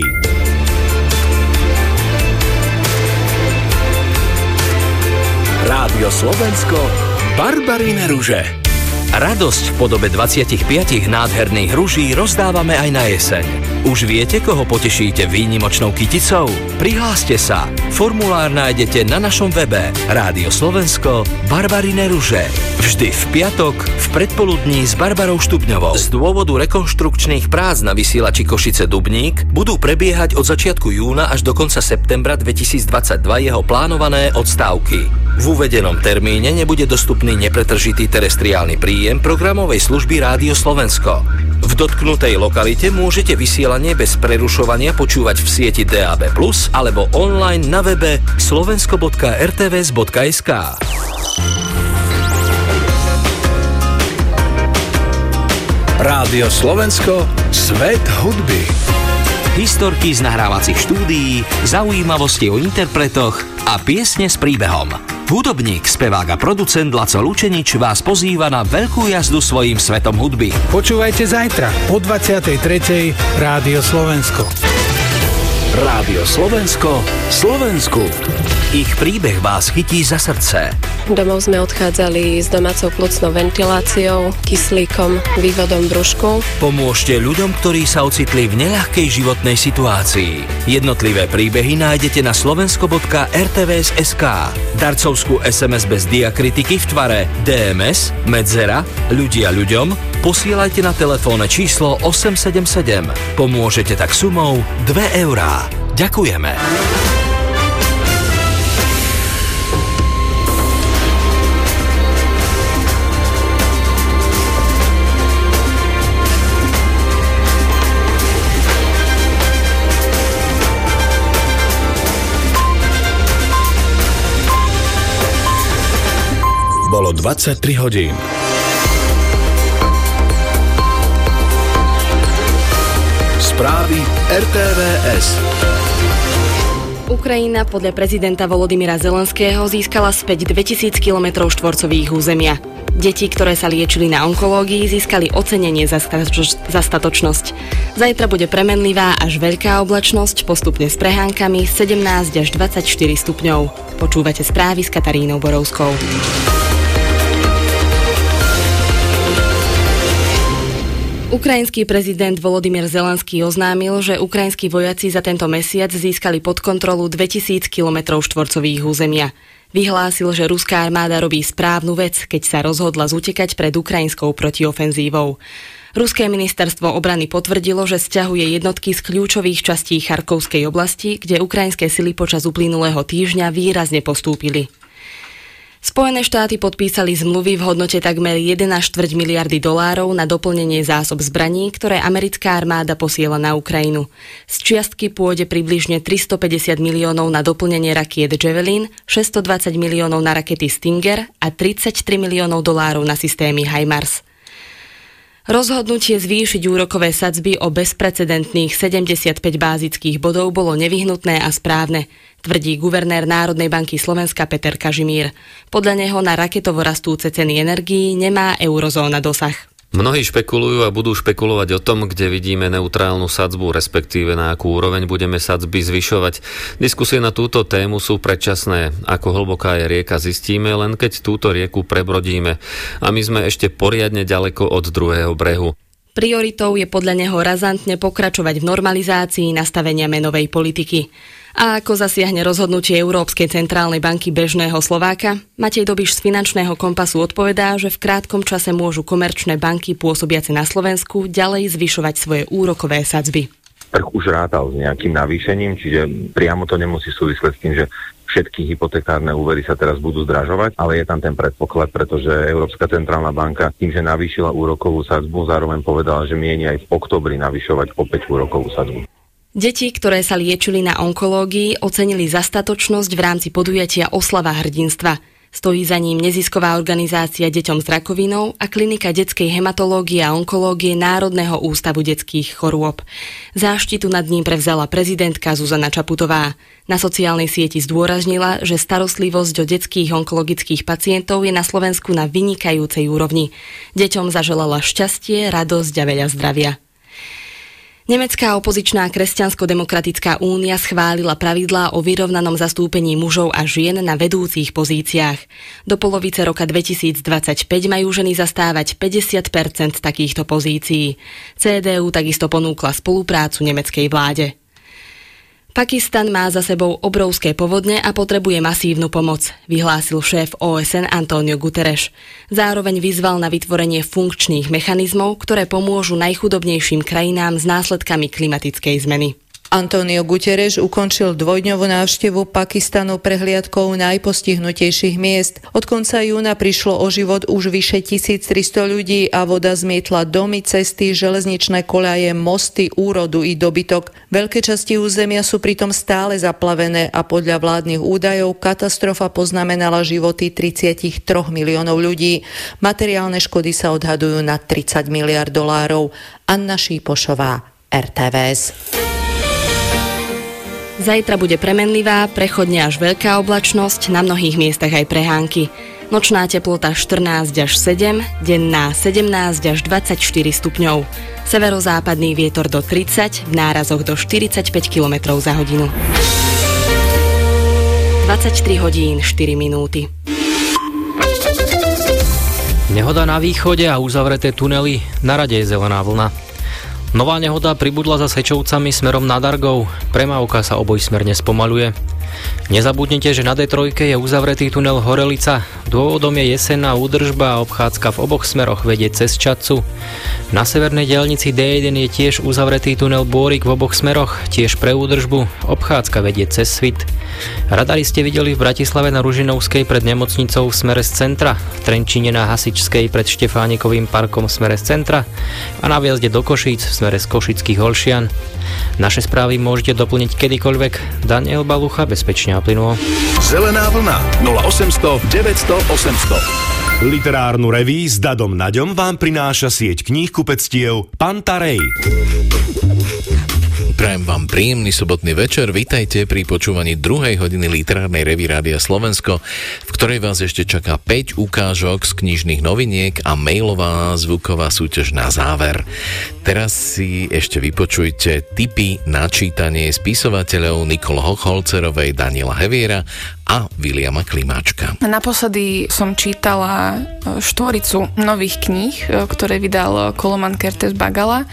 Rádio Slovensko Barbarine ruže Radosť v podobe 25 nádherných ruží rozdávame aj na jeseň. Už viete, koho potešíte výnimočnou kyticou? Prihláste sa. Formulár nájdete na našom webe Rádio Slovensko Barbarine ruže. Vždy v piatok v predpoludní s Barbarou Štupňovou. Z dôvodu rekonštrukčných prác na vysielači Košice Dubník budú prebiehať od začiatku júna až do konca septembra 2022 jeho plánované odstávky. V uvedenom termíne nebude dostupný nepretržitý terestriálny príjem programovej služby Rádio Slovensko. V dotknutej lokalite môžete vysielanie bez prerušovania počúvať v sieti DAB+, alebo online na webe slovensko.rtvs.sk. Rádio Slovensko, svet hudby. Historky z nahrávacích štúdií, zaujímavosti o interpretoch a piesne s príbehom. Hudobník, spevák a producent Laco Lučenič vás pozýva na veľkú jazdu svojim svetom hudby. Počúvajte zajtra o 23. Rádio Slovensko. Rádio Slovensko, Slovensku. Ich príbeh vás chytí za srdce. Domov sme odchádzali s domácou plúcnou ventiláciou, kyslíkom, vývodom brúšku. Pomôžte ľuďom, ktorí sa ocitli v neľahkej životnej situácii. Jednotlivé príbehy nájdete na slovensko.rtvs.sk. Darcovskú SMS bez diakritiky v tvare DMS, Medzera, ľudia ľuďom posielajte na telefónne číslo 877. Pomôžete tak sumou 2 eurá. Ďakujeme. Bolo 23 hodín. Správy RTVS. Ukrajina podľa prezidenta Volodymyra Zelenského získala späť 2000 km štvorcových územia. Deti, ktoré sa liečili na onkológii, získali ocenenie za, za statočnosť. Zajtra bude premenlivá až veľká oblačnosť, postupne s prehánkami 17 až 24 stupňov. Počúvate správy s Katarínou Borovskou. Ukrajinský prezident Volodymyr Zelenský oznámil, že ukrajinskí vojaci za tento mesiac získali pod kontrolu 2000 km štvorcových územia. Vyhlásil, že ruská armáda robí správnu vec, keď sa rozhodla zutekať pred ukrajinskou protiofenzívou. Ruské ministerstvo obrany potvrdilo, že stiahuje jednotky z kľúčových častí Charkovskej oblasti, kde ukrajinské sily počas uplynulého týždňa výrazne postúpili. Spojené štáty podpísali zmluvy v hodnote takmer 1,4 miliardy dolárov na doplnenie zásob zbraní, ktoré americká armáda posiela na Ukrajinu. Z čiastky pôjde približne 350 miliónov na doplnenie rakiet Javelin, 620 miliónov na rakety Stinger a 33 miliónov dolárov na systémy HIMARS. Rozhodnutie zvýšiť úrokové sadzby o bezprecedentných 75 bázických bodov bolo nevyhnutné a správne tvrdí guvernér Národnej banky Slovenska Peter Kažimír. Podľa neho na raketovo rastúce ceny energií nemá eurozóna dosah. Mnohí špekulujú a budú špekulovať o tom, kde vidíme neutrálnu sadzbu, respektíve na akú úroveň budeme sadzby zvyšovať. Diskusie na túto tému sú predčasné. Ako hlboká je rieka, zistíme len keď túto rieku prebrodíme. A my sme ešte poriadne ďaleko od druhého brehu. Prioritou je podľa neho razantne pokračovať v normalizácii nastavenia menovej politiky. A ako zasiahne rozhodnutie Európskej centrálnej banky bežného Slováka? Matej Dobiš z finančného kompasu odpovedá, že v krátkom čase môžu komerčné banky pôsobiace na Slovensku ďalej zvyšovať svoje úrokové sadzby. Trh už rátal s nejakým navýšením, čiže priamo to nemusí súvisleť s tým, že všetky hypotekárne úvery sa teraz budú zdražovať, ale je tam ten predpoklad, pretože Európska centrálna banka tým, že navýšila úrokovú sadzbu, zároveň povedala, že mieni aj v oktobri navyšovať opäť úrokovú sadzbu. Deti, ktoré sa liečili na onkológii, ocenili zastatočnosť v rámci podujatia Oslava hrdinstva. Stojí za ním nezisková organizácia Deťom s rakovinou a klinika detskej hematológie a onkológie Národného ústavu detských chorôb. Záštitu nad ním prevzala prezidentka Zuzana Čaputová. Na sociálnej sieti zdôraznila, že starostlivosť o detských onkologických pacientov je na Slovensku na vynikajúcej úrovni. Deťom zaželala šťastie, radosť a veľa zdravia. Nemecká opozičná kresťansko-demokratická únia schválila pravidlá o vyrovnanom zastúpení mužov a žien na vedúcich pozíciách. Do polovice roka 2025 majú ženy zastávať 50% takýchto pozícií. CDU takisto ponúkla spoluprácu nemeckej vláde. Pakistan má za sebou obrovské povodne a potrebuje masívnu pomoc, vyhlásil šéf OSN Antonio Guterres. Zároveň vyzval na vytvorenie funkčných mechanizmov, ktoré pomôžu najchudobnejším krajinám s následkami klimatickej zmeny. Antonio Guterres ukončil dvojdňovú návštevu Pakistanu prehliadkou najpostihnutejších miest. Od konca júna prišlo o život už vyše 1300 ľudí a voda zmietla domy, cesty, železničné koľaje, mosty, úrodu i dobytok. Veľké časti územia sú pritom stále zaplavené a podľa vládnych údajov katastrofa poznamenala životy 33 miliónov ľudí. Materiálne škody sa odhadujú na 30 miliard dolárov. Anna Šípošová, RTVS. Zajtra bude premenlivá, prechodne až veľká oblačnosť, na mnohých miestach aj prehánky. Nočná teplota 14 až 7, denná 17 až 24 stupňov. Severozápadný vietor do 30, v nárazoch do 45 km za hodinu. 23 hodín 4 minúty. Nehoda na východe a uzavreté tunely, na rade je zelená vlna. Nová nehoda pribudla za Sečovcami smerom nad Argou, premávka sa obojsmerne spomaluje. Nezabudnite, že na D3 je uzavretý tunel Horelica. Dôvodom je jesenná údržba a obchádzka v oboch smeroch vedie cez Čacu. Na severnej diaľnici D1 je tiež uzavretý tunel Bôrik v oboch smeroch, tiež pre údržbu. Obchádzka vedie cez Svit. Radari ste videli v Bratislave na Ružinovskej pred nemocnicou v smere z centra, v Trenčine na Hasičskej pred Štefánikovým parkom v smere z centra a na viazde do Košíc v smere z Košických Holšian. Naše správy môžete doplniť kedykoľvek. Daniel Balucha bezpečne a plynulo. Zelená vlna 0800 900 800. Literárnu reví s Dadom Naďom vám prináša sieť kníh kupectiev Pantarej. Prajem vám príjemný sobotný večer. Vítajte pri počúvaní druhej hodiny literárnej revy Rádia Slovensko, v ktorej vás ešte čaká 5 ukážok z knižných noviniek a mailová zvuková súťaž na záver. Teraz si ešte vypočujte tipy na čítanie spisovateľov Nikol Hochholcerovej, Daniela Heviera a Viliama Klimáčka. Naposledy som čítala e, štvoricu nových kníh, e, ktoré vydal Koloman Kertes Bagala.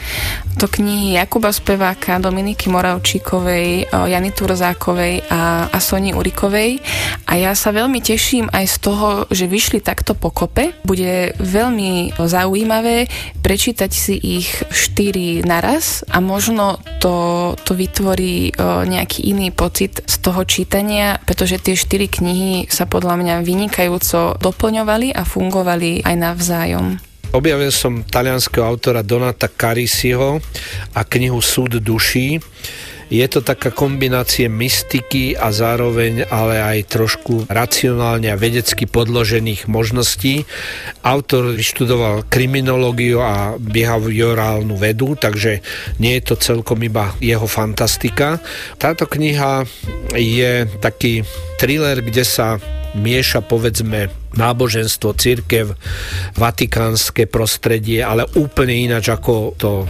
To knihy Jakuba Speváka, Dominiky Moravčíkovej, e, Jany Turzákovej a, a Soni Urikovej. A ja sa veľmi teším aj z toho, že vyšli takto pokope. Bude veľmi zaujímavé prečítať si ich štyri naraz a možno to, to vytvorí nejaký iný pocit z toho čítania, pretože tie štyri knihy sa podľa mňa vynikajúco doplňovali a fungovali aj navzájom. Objavil som talianského autora Donata Carisiho a knihu Súd duší. Je to taká kombinácie mystiky a zároveň ale aj trošku racionálne a vedecky podložených možností. Autor vyštudoval kriminológiu a behaviorálnu vedu, takže nie je to celkom iba jeho fantastika. Táto kniha je taký thriller, kde sa mieša povedzme náboženstvo, církev, vatikánske prostredie, ale úplne ináč ako to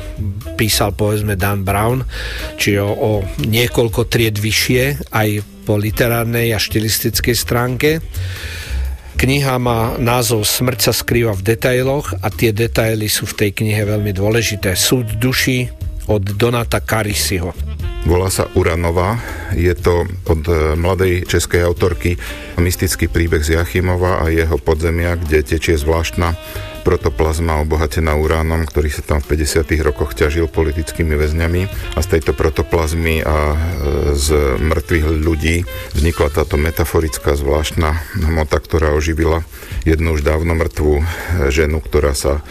písal povedzme Dan Brown, čiže o, o niekoľko tried vyššie aj po literárnej a štilistickej stránke. Kniha má názov Smrť sa skrýva v detailoch a tie detaily sú v tej knihe veľmi dôležité. Súd duši od Donata Carisiho. Volá sa Uranová, je to od e, mladej českej autorky mystický príbeh z Jachimova a jeho podzemia, kde tečie zvláštna protoplazma obohatená uránom, ktorý sa tam v 50. rokoch ťažil politickými väzňami a z tejto protoplazmy a e, z mŕtvych ľudí vznikla táto metaforická zvláštna hmota, ktorá oživila jednu už dávno mŕtvú e, ženu, ktorá sa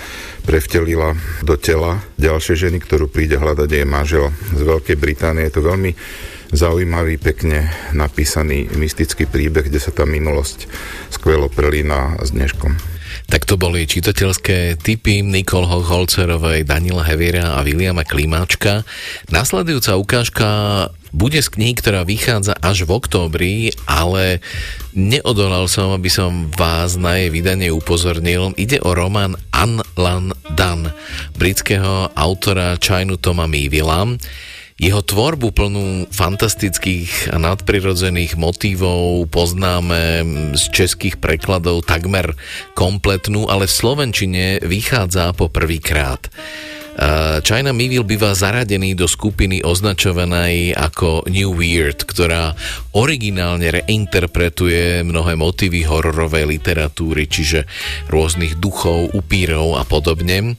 prevtelila do tela ďalšej ženy, ktorú príde hľadať jej manžel z Veľkej Británie. Je to veľmi zaujímavý, pekne napísaný mystický príbeh, kde sa tá minulosť skvelo prelína s dneškom. Tak to boli čitateľské typy Nikol Holcerovej, Daniela Heviera a Williama Klimáčka. Nasledujúca ukážka bude z knihy, ktorá vychádza až v októbri, ale neodolal som, aby som vás na jej vydanie upozornil. Ide o román An Lan Dan, britského autora Chinu Toma Mivila. Jeho tvorbu plnú fantastických a nadprirodzených motívov poznáme z českých prekladov takmer kompletnú, ale v Slovenčine vychádza po prvýkrát. China Mivil býva zaradený do skupiny označovanej ako New Weird, ktorá originálne reinterpretuje mnohé motívy hororovej literatúry, čiže rôznych duchov, upírov a podobne.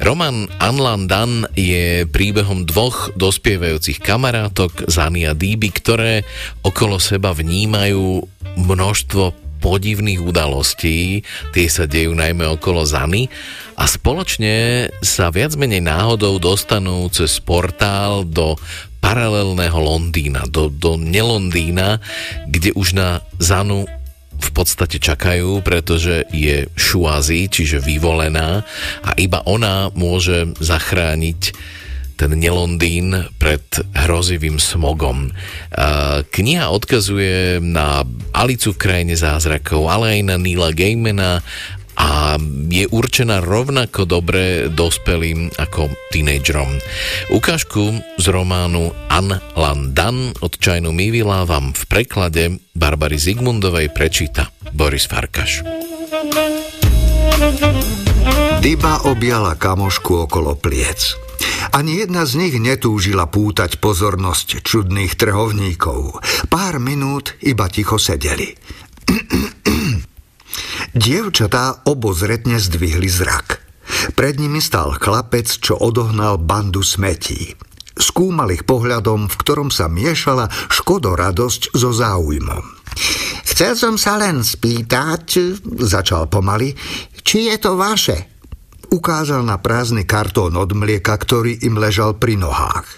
Roman Anlan Dan je príbehom dvoch dospievajúcich kamarátok Zany a Dýby, ktoré okolo seba vnímajú množstvo podivných udalostí, tie sa dejú najmä okolo Zany a spoločne sa viac menej náhodou dostanú cez portál do paralelného Londýna, do, do nelondýna, kde už na Zanu v podstate čakajú, pretože je šuazi, čiže vyvolená a iba ona môže zachrániť ten nelondín pred hrozivým smogom. Kniha odkazuje na Alicu v krajine zázrakov, ale aj na Nila Gaimana a je určená rovnako dobre dospelým ako tínejdžerom. Ukážku z románu An Landan od Čajnu Mivila vám v preklade Barbary Zigmundovej prečíta Boris Farkaš. Dyba objala kamošku okolo pliec. Ani jedna z nich netúžila pútať pozornosť čudných trhovníkov. Pár minút iba ticho sedeli. Dievčatá obozretne zdvihli zrak. Pred nimi stal chlapec, čo odohnal bandu smetí. Skúmal ich pohľadom, v ktorom sa miešala škodoradosť so záujmom. Chcel som sa len spýtať, začal pomaly, či je to vaše? Ukázal na prázdny kartón od mlieka, ktorý im ležal pri nohách.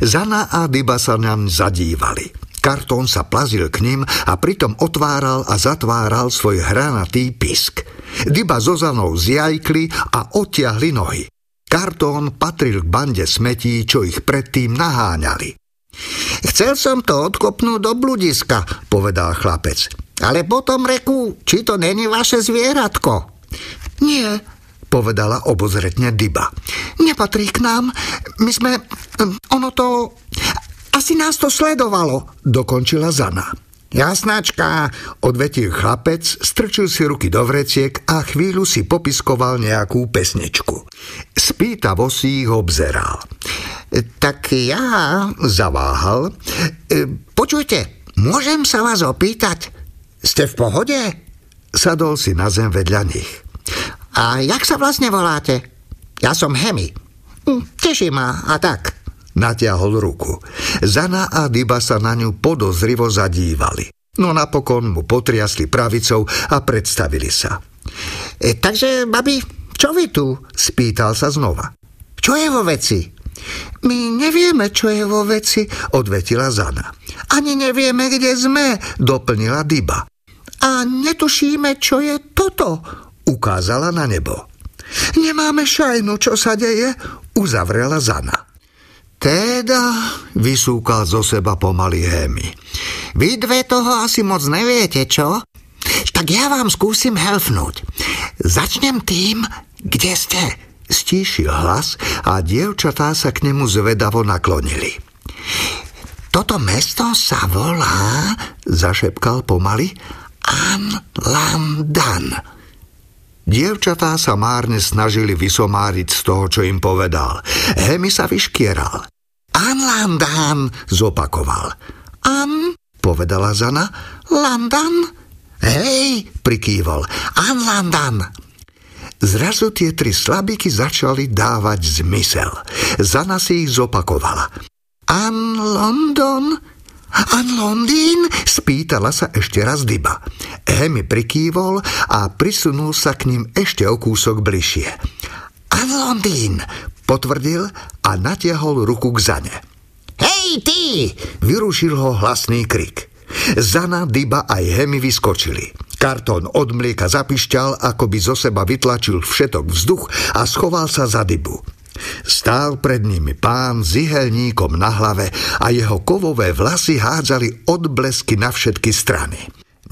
Zana a Dyba sa naň zadívali. Kartón sa plazil k ním a pritom otváral a zatváral svoj hranatý pisk. Dyba so Zanou zjajkli a odtiahli nohy. Kartón patril k bande smetí, čo ich predtým naháňali. Chcel som to odkopnúť do bludiska, povedal chlapec. Ale potom reku, či to není vaše zvieratko. Nie, povedala obozretne Dyba. Nepatrí k nám. My sme... Ono to... Asi nás to sledovalo, dokončila Zana. Jasnačka, odvetil chlapec, strčil si ruky do vreciek a chvíľu si popiskoval nejakú pesničku. Spýtavo si ich obzeral. Tak ja zaváhal. Počujte, môžem sa vás opýtať? Ste v pohode? Sadol si na zem vedľa nich. A jak sa vlastne voláte? Ja som Hemi. Hm, teší ma a tak. Natiahol ruku. Zana a Dyba sa na ňu podozrivo zadívali. No napokon mu potriasli pravicou a predstavili sa. E, takže, babi, čo vy tu? Spýtal sa znova. Čo je vo veci? My nevieme, čo je vo veci, odvetila Zana. Ani nevieme, kde sme, doplnila Dyba. A netušíme, čo je toto, ukázala na nebo. Nemáme šajnu, čo sa deje, uzavrela Zana. Teda, vysúkal zo seba pomaly Hémy. Vy dve toho asi moc neviete, čo? Tak ja vám skúsim helfnúť. Začnem tým, kde ste. Stíšil hlas a dievčatá sa k nemu zvedavo naklonili. Toto mesto sa volá, zašepkal pomaly, Anlandan. Dievčatá sa márne snažili vysomáriť z toho, čo im povedal. Hemi sa vyškieral. Anlandan, zopakoval. An, povedala Zana. Landan? Hej, prikývol. Anlandan. Zrazu tie tri slabiky začali dávať zmysel. Zana si ich zopakovala. An London? An Londýn? Spýtala sa ešte raz Dyba. Hemi prikývol a prisunul sa k ním ešte o kúsok bližšie. An Londýn, potvrdil a natiahol ruku k Zane. Hej ty! Vyrušil ho hlasný krik. Zana, Dyba aj Hemi vyskočili. Kartón od mlieka zapišťal, ako by zo seba vytlačil všetok vzduch a schoval sa za Dybu. Stál pred nimi pán s ihelníkom na hlave a jeho kovové vlasy hádzali odblesky na všetky strany.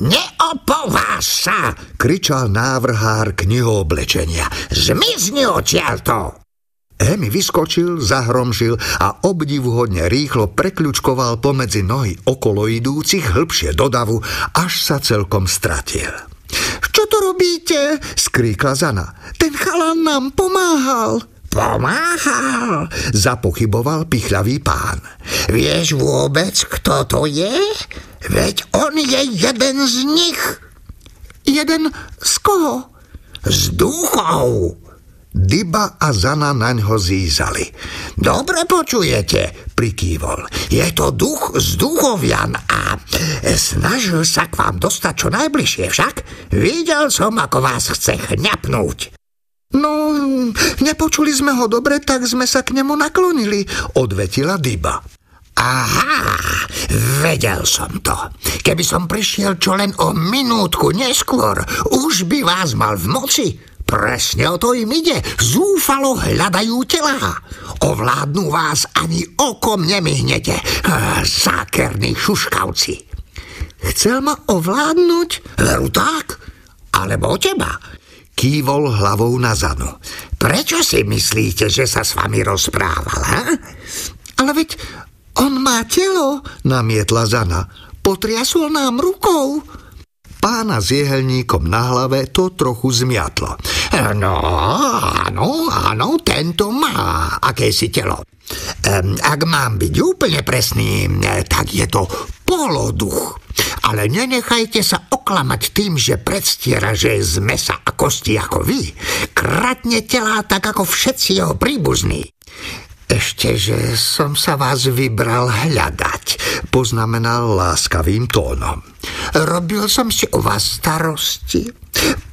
Neopováž sa, kričal návrhár knihooblečenia. Zmizni odtiaľto! Hemi vyskočil, zahromžil a obdivuhodne rýchlo prekľučkoval pomedzi nohy okolo idúcich hĺbšie do davu, až sa celkom stratil. Čo to robíte? skríkla Zana. Ten chalan nám pomáhal. Pomáhal, zapochyboval pichľavý pán. Vieš vôbec, kto to je? Veď on je jeden z nich. Jeden z koho? Z duchov. Dyba a Zana naň ho zízali. Dobre počujete, prikývol. Je to duch z duchovian a snažil sa k vám dostať čo najbližšie však. Videl som, ako vás chce chňapnúť. No, nepočuli sme ho dobre, tak sme sa k nemu naklonili, odvetila Dyba. Aha, vedel som to. Keby som prišiel čo len o minútku neskôr, už by vás mal v moci. Presne o to im ide. Zúfalo hľadajú telá. Ovládnu vás ani okom nemyhnete. Zákerní šuškavci. Chcel ma ovládnuť? Veru tak? Alebo teba? Kývol hlavou na Zanu. Prečo si myslíte, že sa s vami rozprával, ha? Ale veď on má telo, namietla Zana. Potriasol nám rukou. Pána s jehelníkom na hlave to trochu zmiatlo. No, áno, áno, tento má akési telo. Ak mám byť úplne presný, tak je to poloduch. Ale nenechajte sa oklamať tým, že predstiera, že je z mesa a kosti ako vy. Kradne telá tak ako všetci jeho príbuzní. Ešte, že som sa vás vybral hľadať, poznamenal láskavým tónom. Robil som si o vás starosti.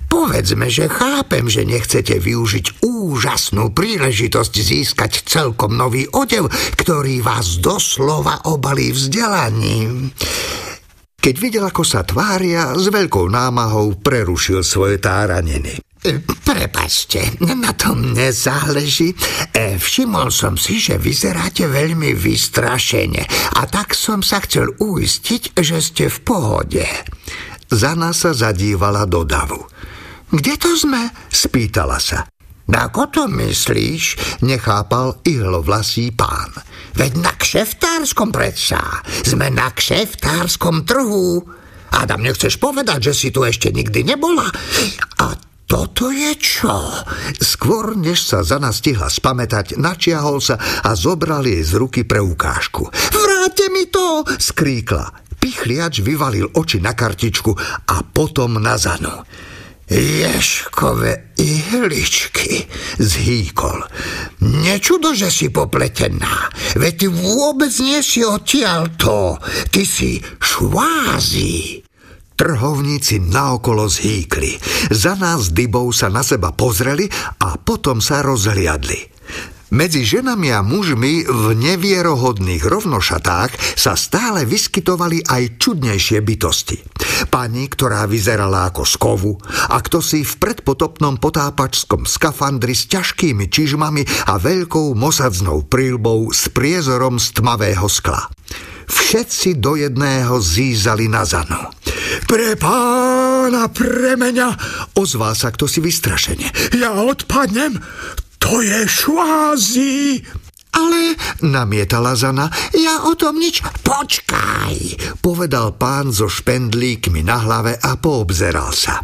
Povedzme, že chápem, že nechcete využiť úžasnú príležitosť získať celkom nový odev, ktorý vás doslova obalí vzdelaním. Keď videl, ako sa tvária, s veľkou námahou prerušil svoje táraniny. Prepačte, na tom nezáleží. E, všimol som si, že vyzeráte veľmi vystrašene a tak som sa chcel uistiť, že ste v pohode. Zana sa zadívala do davu. Kde to sme? spýtala sa. Ako to myslíš? Nechápal ihlovlasý pán. Veď na kšeftárskom predsa. Sme na kšeftárskom trhu. Adam, nechceš povedať, že si tu ešte nikdy nebola? A toto je čo? Skôr, než sa Zana stihla spamätať, načiahol sa a zobral jej z ruky preukážku. Vráte mi to! skríkla. Pichliač vyvalil oči na kartičku a potom na Zanu. Ješkové ihličky, zhýkol. Nečudo, že si popletená, veď ty vôbec nie si odtiaľto. Ty si švázi. Trhovníci naokolo zhýkli. Za nás dybou sa na seba pozreli a potom sa rozhliadli. Medzi ženami a mužmi v nevierohodných rovnošatách sa stále vyskytovali aj čudnejšie bytosti. Pani, ktorá vyzerala ako skovu a kto si v predpotopnom potápačskom skafandri s ťažkými čižmami a veľkou mosadznou prílbou s priezorom z tmavého skla. Všetci do jedného zízali na zanu. Pre pána, pre mňa, ozval sa kto si vystrašene. Ja odpadnem, to je švázi. Ale, namietala Zana, ja o tom nič... Počkaj, povedal pán so špendlíkmi na hlave a poobzeral sa.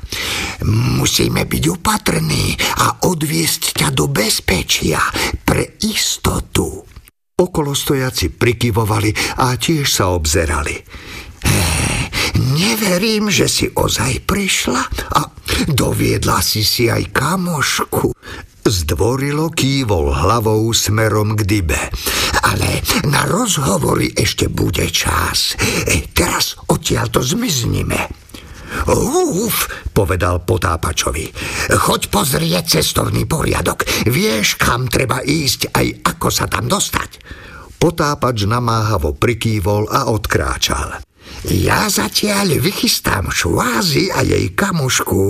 Musíme byť opatrní a odviesť ťa do bezpečia pre istotu. Okolostojaci prikyvovali a tiež sa obzerali. Neverím, že si ozaj prišla a doviedla si si aj kamošku. Zdvorilo kývol hlavou smerom k dybe. Ale na rozhovory ešte bude čas. E, teraz odtiaľ to zmiznime. Uf, povedal potápačovi. Choď pozrieť cestovný poriadok. Vieš, kam treba ísť, aj ako sa tam dostať. Potápač namáhavo prikývol a odkráčal. Ja zatiaľ vychystám švázy a jej kamušku,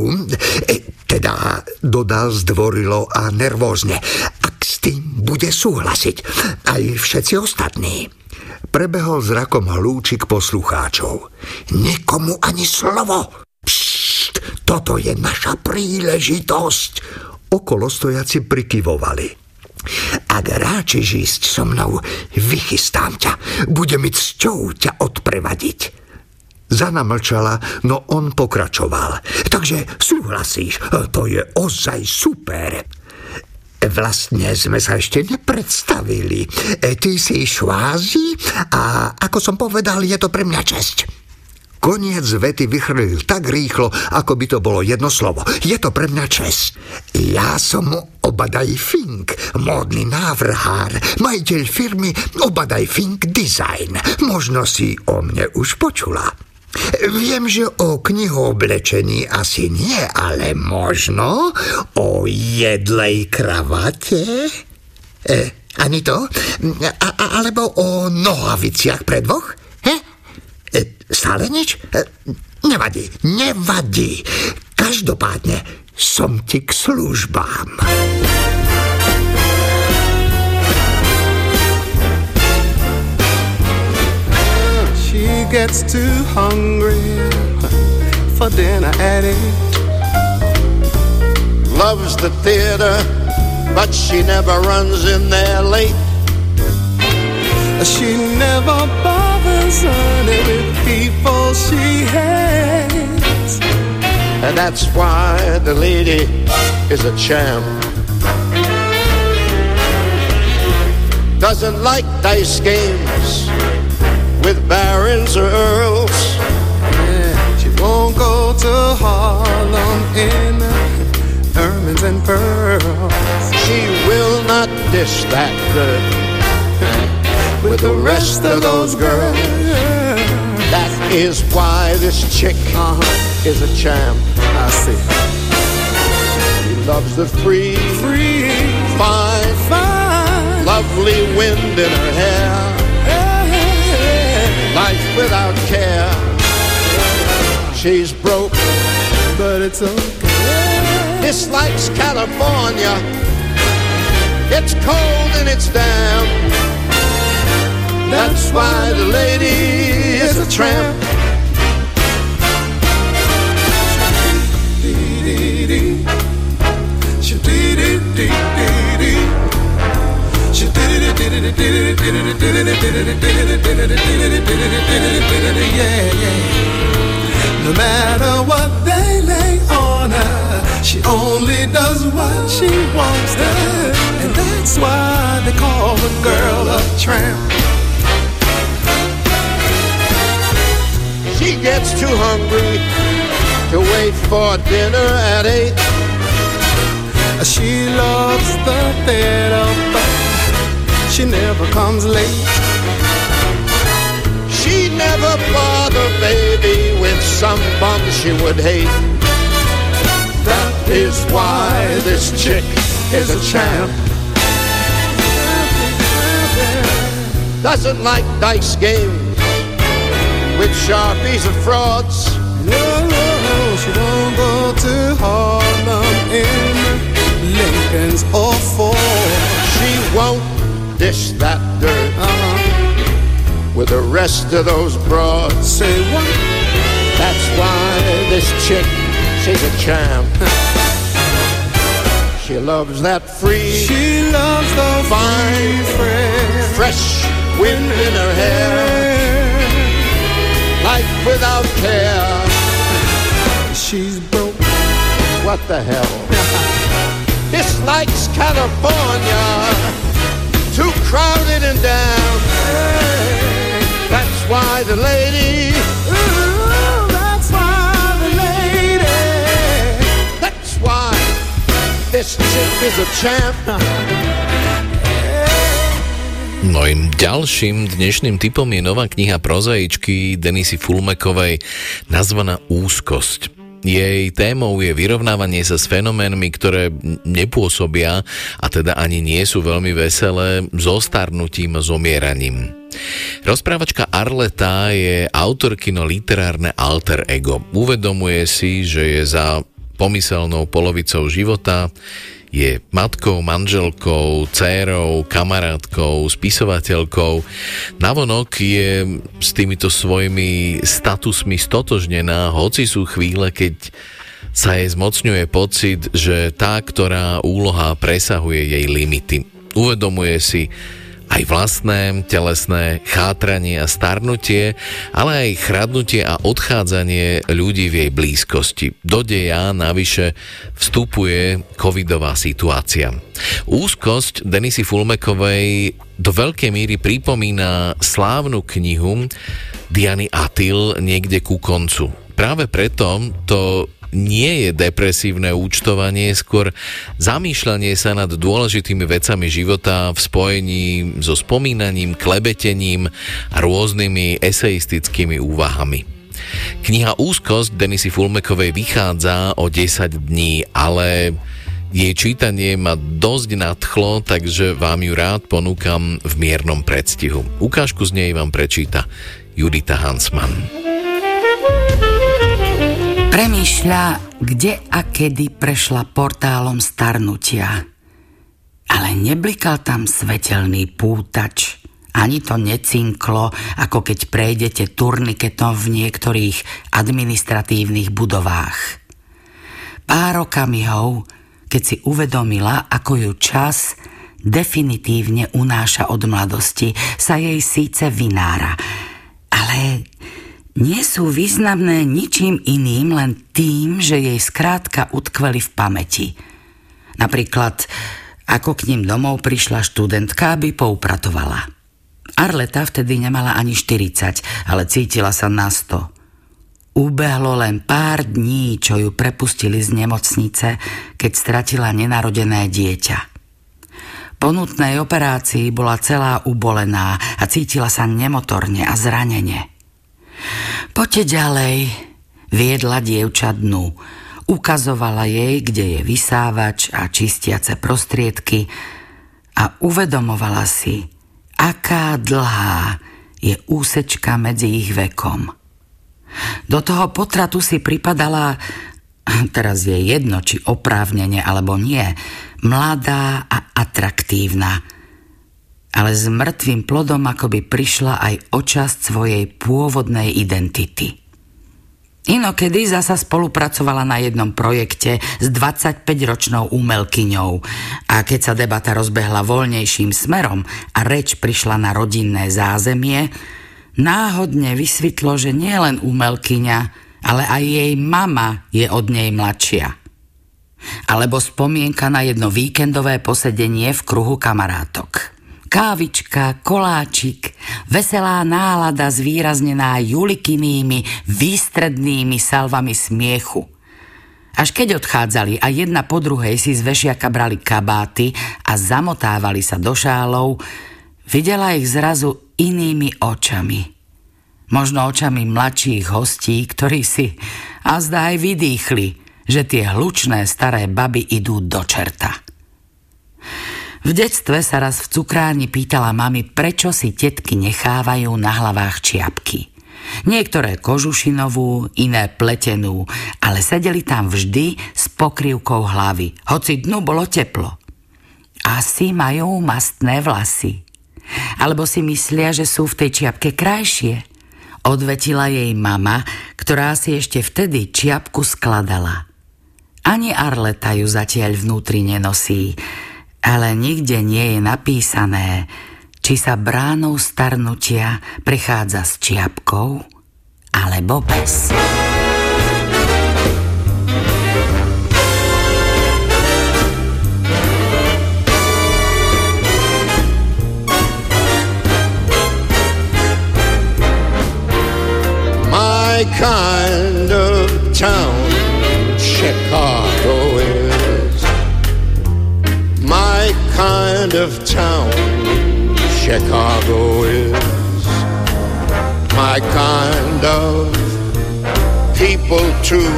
e, teda dodal zdvorilo a nervózne, ak s tým bude súhlasiť aj všetci ostatní. Prebehol zrakom hlúčik poslucháčov. Nikomu ani slovo. Pšt, toto je naša príležitosť. Okolo stojaci prikyvovali. Ak ráčiš ísť so mnou, vychystám ťa. Bude mi cťou ťa odprevadiť. Zana mlčala, no on pokračoval. Takže súhlasíš, to je ozaj super. Vlastne sme sa ešte nepredstavili. Ty si švázi a ako som povedal, je to pre mňa česť. Koniec vety vychrlil tak rýchlo, ako by to bolo jedno slovo. Je to pre mňa čest. Ja som Obadaj Fink, módny návrhár, majiteľ firmy Obadaj Fink Design. Možno si o mne už počula. Viem, že o knihooblečení asi nie, ale možno o jedlej kravate? E, ani to? A, a, alebo o nohaviciach pre dvoch? He? E, stále nič? E, nevadí, nevadí. Každopádne, som ti k službám. Gets too hungry for dinner at eight. Loves the theater, but she never runs in there late. She never bothers honey with people she hates. And that's why the lady is a champ. Doesn't like dice games with barons or earls. Yeah, she won't go to Harlem in ermines and pearls. She will not dish that good with the rest of those girls. That is why this chick uh-huh. is a champ. I see. She loves the free, free, fine, fine, lovely wind in her hair. Life without care. She's broke, but it's okay. Dislikes California. It's cold and it's damp. That's why the lady is a tramp. No matter what they lay on her, she only does what she wants to. And that's why they call the girl a tramp. She gets too hungry to wait for dinner at eight. She loves the theater, she never comes late. She never bother baby with some bum she would hate. That is why this chick is a champ. Doesn't like dice games with sharpies and frauds. No, no, she don't go to Harlem in Lincoln's or Ford. She won't dish that dirt uh-huh. with the rest of those broads. Say what? That's why this chick, she's a champ. she loves that free. She loves the fine, fresh, fresh wind in her hair life without care. She's broke. What the hell? Dislikes California. Crowded and damn. That's why the lady. That's why the lady. That's why this is a champ. Mojím ďalším dnešným typom je nová kniha prozaičky Denisy Fulmekovej nazvaná Úzkosť. Jej témou je vyrovnávanie sa s fenoménmi, ktoré nepôsobia a teda ani nie sú veľmi veselé, zostarnutím a zomieraním. Rozprávačka Arleta je autorkino literárne alter ego. Uvedomuje si, že je za pomyselnou polovicou života, je matkou, manželkou, dcérou, kamarátkou, spisovateľkou. Navonok je s týmito svojimi statusmi stotožnená, hoci sú chvíle, keď sa jej zmocňuje pocit, že tá, ktorá úloha presahuje jej limity. Uvedomuje si, aj vlastné telesné chátranie a starnutie, ale aj chradnutie a odchádzanie ľudí v jej blízkosti. Do deja navyše vstupuje covidová situácia. Úzkosť Denisy Fulmekovej do veľkej míry pripomína slávnu knihu Diany Atil niekde ku koncu. Práve preto to nie je depresívne účtovanie, skôr zamýšľanie sa nad dôležitými vecami života v spojení so spomínaním, klebetením a rôznymi eseistickými úvahami. Kniha Úzkosť Denisy Fulmekovej vychádza o 10 dní, ale jej čítanie ma dosť nadchlo, takže vám ju rád ponúkam v miernom predstihu. Ukážku z nej vám prečíta Judita Hansmann. Premýšľa, kde a kedy prešla portálom starnutia. Ale neblikal tam svetelný pútač. Ani to necinklo, ako keď prejdete turniketom v niektorých administratívnych budovách. Pár okamihov, keď si uvedomila, ako ju čas definitívne unáša od mladosti, sa jej síce vynára, ale nie sú významné ničím iným, len tým, že jej skrátka utkveli v pamäti. Napríklad, ako k ním domov prišla študentka, aby poupratovala. Arleta vtedy nemala ani 40, ale cítila sa na 100. Ubehlo len pár dní, čo ju prepustili z nemocnice, keď stratila nenarodené dieťa. Po nutnej operácii bola celá ubolená a cítila sa nemotorne a zranene. Poďte ďalej, viedla dievča dnu. Ukazovala jej, kde je vysávač a čistiace prostriedky a uvedomovala si, aká dlhá je úsečka medzi ich vekom. Do toho potratu si pripadala, teraz je jedno, či oprávnene alebo nie, mladá a atraktívna – ale s mŕtvým plodom akoby prišla aj o časť svojej pôvodnej identity. Inokedy zasa spolupracovala na jednom projekte s 25-ročnou umelkyňou a keď sa debata rozbehla voľnejším smerom a reč prišla na rodinné zázemie, náhodne vysvetlo, že nie len umelkyňa, ale aj jej mama je od nej mladšia. Alebo spomienka na jedno víkendové posedenie v kruhu kamarátok kávička, koláčik, veselá nálada zvýraznená julikinými, výstrednými salvami smiechu. Až keď odchádzali a jedna po druhej si z vešiaka brali kabáty a zamotávali sa do šálov, videla ich zrazu inými očami. Možno očami mladších hostí, ktorí si a zdá aj vydýchli, že tie hlučné staré baby idú do čerta. V detstve sa raz v cukráni pýtala mami, prečo si tetky nechávajú na hlavách čiapky. Niektoré kožušinovú, iné pletenú, ale sedeli tam vždy s pokrývkou hlavy, hoci dnu bolo teplo. Asi majú mastné vlasy. Alebo si myslia, že sú v tej čiapke krajšie. Odvetila jej mama, ktorá si ešte vtedy čiapku skladala. Ani Arleta ju zatiaľ vnútri nenosí, ale nikde nie je napísané, či sa bránou starnutia prechádza s čiapkou alebo bez. My kind of town, Chicago of town Chicago is. My kind of people too.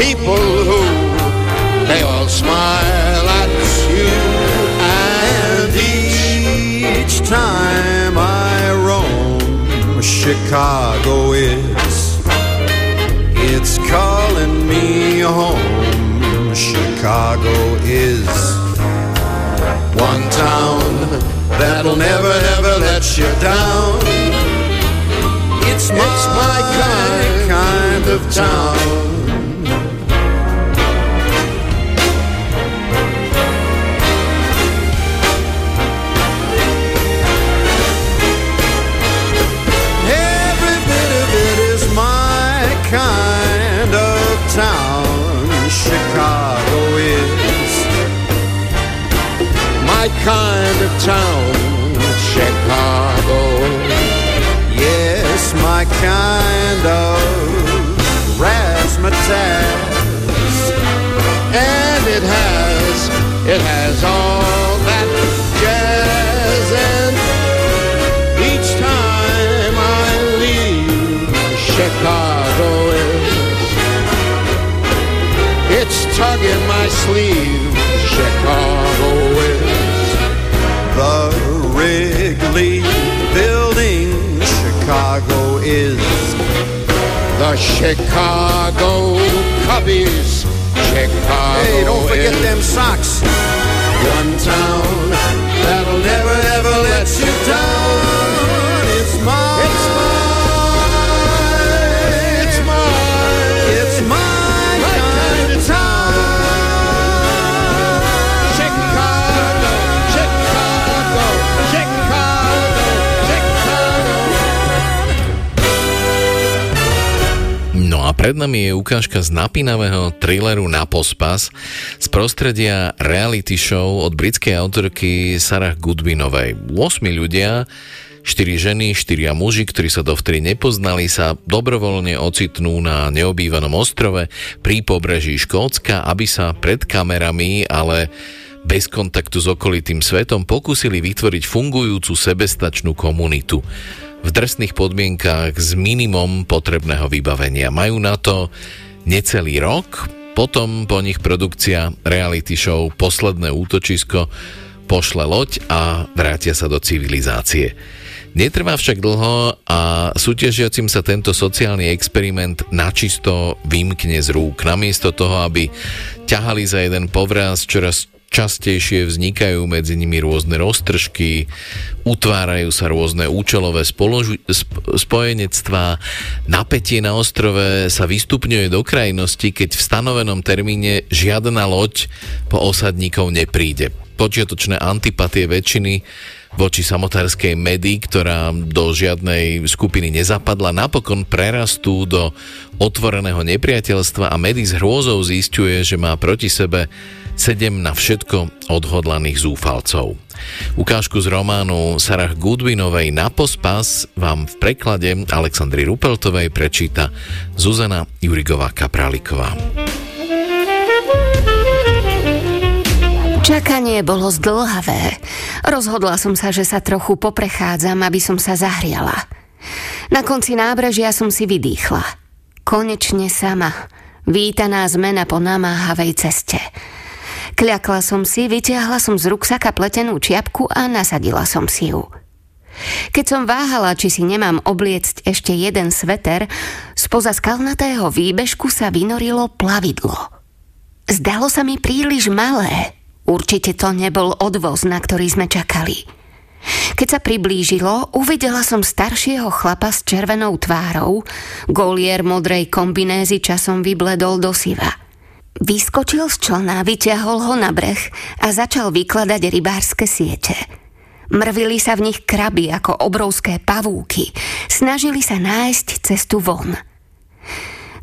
People who they all smile at you and each time I roam Chicago is it's calling me home Chicago is town that'll never, ever let you down. It's my, it's my kind, kind of town. Kind of town, Chicago. Yes, my kind of razzmatazz. And it has, it has all that jazz. And each time I leave Chicago, it's tugging my sleeve. Is The Chicago Cubbies. Chicago. Hey, don't forget them socks. One town pred nami je ukážka z napínavého thrilleru Na pospas z prostredia reality show od britskej autorky Sarah Goodwinovej. 8 ľudia, 4 ženy, 4 muži, ktorí sa dovtedy nepoznali, sa dobrovoľne ocitnú na neobývanom ostrove pri pobreží Škótska, aby sa pred kamerami, ale bez kontaktu s okolitým svetom pokúsili vytvoriť fungujúcu sebestačnú komunitu v drsných podmienkách s minimum potrebného vybavenia. Majú na to necelý rok, potom po nich produkcia reality show Posledné útočisko pošle loď a vrátia sa do civilizácie. Netrvá však dlho a súťažiacim sa tento sociálny experiment načisto vymkne z rúk. Namiesto toho, aby ťahali za jeden povraz čoraz častejšie vznikajú medzi nimi rôzne roztržky, utvárajú sa rôzne účelové spoložu- sp- spojenectvá, napätie na ostrove sa vystupňuje do krajnosti, keď v stanovenom termíne žiadna loď po osadníkov nepríde. Počiatočné antipatie väčšiny voči samotárskej medy, ktorá do žiadnej skupiny nezapadla, napokon prerastú do otvoreného nepriateľstva a medy s hrôzou zistuje, že má proti sebe sedem na všetko odhodlaných zúfalcov. Ukážku z románu Sarah Goodwinovej Na pospas vám v preklade Aleksandry Rupeltovej prečíta Zuzana Jurigová Kapráliková. Čakanie bolo zdlhavé. Rozhodla som sa, že sa trochu poprechádzam, aby som sa zahriala. Na konci nábrežia som si vydýchla. Konečne sama. Vítaná zmena po namáhavej ceste. Kľakla som si, vytiahla som z ruksaka pletenú čiapku a nasadila som si ju. Keď som váhala, či si nemám obliecť ešte jeden sveter, spoza skalnatého výbežku sa vynorilo plavidlo. Zdalo sa mi príliš malé. Určite to nebol odvoz, na ktorý sme čakali. Keď sa priblížilo, uvidela som staršieho chlapa s červenou tvárou, golier modrej kombinézy časom vybledol do siva. Vyskočil z člna, vyťahol ho na breh a začal vykladať rybárske siete. Mrvili sa v nich kraby ako obrovské pavúky. Snažili sa nájsť cestu von.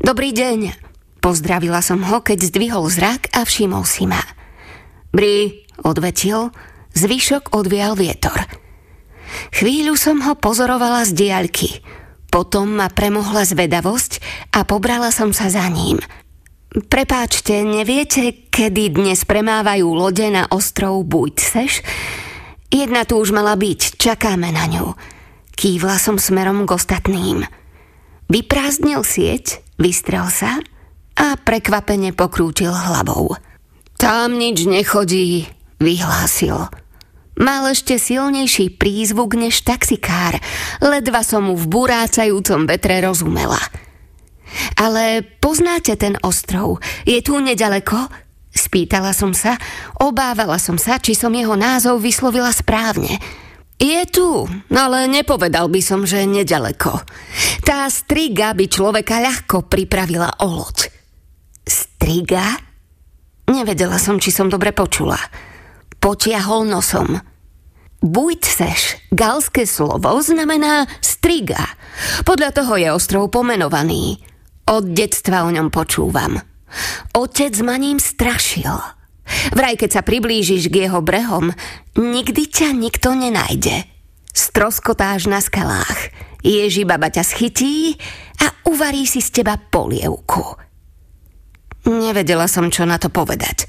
Dobrý deň, pozdravila som ho, keď zdvihol zrak a všimol si ma. Bri, odvetil, zvyšok odvial vietor. Chvíľu som ho pozorovala z diaľky. Potom ma premohla zvedavosť a pobrala som sa za ním. Prepáčte, neviete, kedy dnes premávajú lode na ostrov Bujtseš? Jedna tu už mala byť, čakáme na ňu. Kývla som smerom k ostatným. Vyprázdnil sieť, vystrel sa a prekvapene pokrútil hlavou. Tam nič nechodí, vyhlásil. Mal ešte silnejší prízvuk než taxikár, ledva som mu v burácajúcom vetre rozumela. Ale poznáte ten ostrov? Je tu nedaleko? Spýtala som sa, obávala som sa, či som jeho názov vyslovila správne. Je tu, ale nepovedal by som, že nedaleko. Tá striga by človeka ľahko pripravila o loď. Striga? Nevedela som, či som dobre počula. Potiahol nosom. Bujtseš, galské slovo, znamená striga. Podľa toho je ostrov pomenovaný. Od detstva o ňom počúvam. Otec ma ním strašil. Vraj, keď sa priblížiš k jeho brehom, nikdy ťa nikto nenájde. Stroskotáš na skalách. Ježi baba ťa schytí a uvarí si z teba polievku. Nevedela som, čo na to povedať.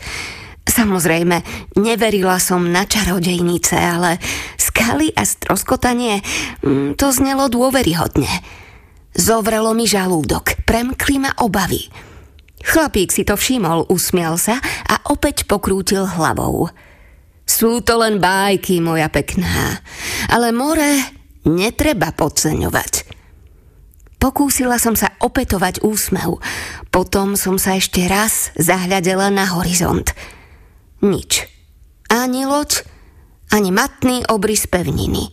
Samozrejme, neverila som na čarodejnice, ale skaly a stroskotanie, mm, to znelo dôveryhodne. Zovrelo mi žalúdok, premkli ma obavy. Chlapík si to všimol, usmial sa a opäť pokrútil hlavou. Sú to len bájky, moja pekná, ale more netreba podceňovať. Pokúsila som sa opetovať úsmev. Potom som sa ešte raz zahľadela na horizont. Nič. Ani loď, ani matný obrys pevniny.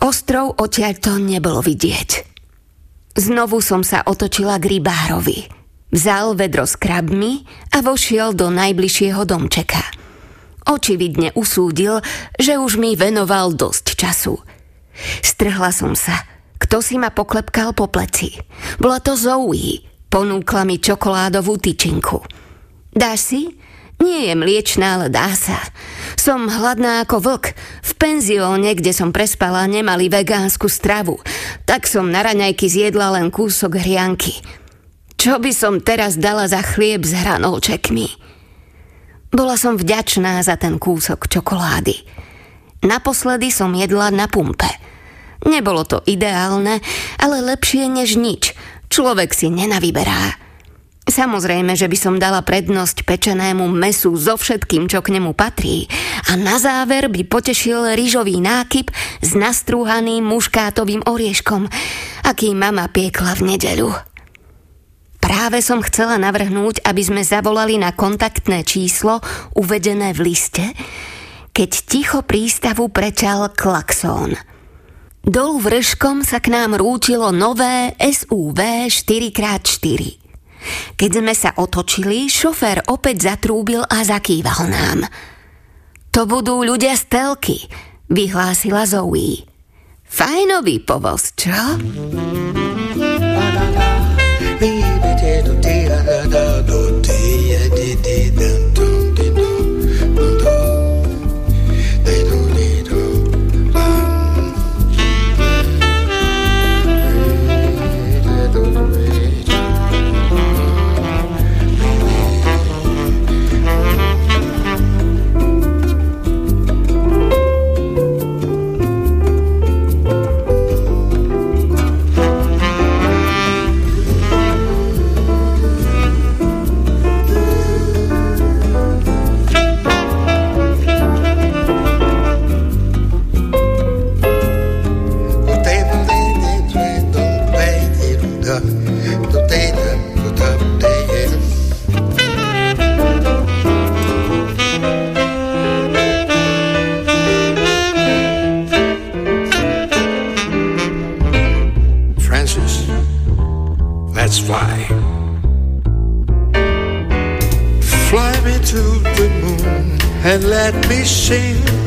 Ostrov odtiaľto nebolo vidieť. Znovu som sa otočila k rybárovi. Vzal vedro s krabmi a vošiel do najbližšieho domčeka. Očividne usúdil, že už mi venoval dosť času. Strhla som sa. Kto si ma poklepkal po pleci? Bola to Zoe. Ponúkla mi čokoládovú tyčinku. Dáš si? Nie je mliečná, ale dá sa. Som hladná ako vlk. V penzióne, kde som prespala, nemali vegánsku stravu. Tak som na raňajky zjedla len kúsok hrianky. Čo by som teraz dala za chlieb s hranolčekmi? Bola som vďačná za ten kúsok čokolády. Naposledy som jedla na pumpe. Nebolo to ideálne, ale lepšie než nič. Človek si nenavyberá. Samozrejme, že by som dala prednosť pečenému mesu so všetkým, čo k nemu patrí. A na záver by potešil rýžový nákyp s nastrúhaným muškátovým orieškom, aký mama piekla v nedeľu. Práve som chcela navrhnúť, aby sme zavolali na kontaktné číslo uvedené v liste, keď ticho prístavu prečal klaxón. Dolu vrškom sa k nám rútilo nové SUV 4x4. Keď sme sa otočili, šofér opäť zatrúbil a zakýval nám. To budú ľudia z telky, vyhlásila Zoe. Fajnový povoz, čo?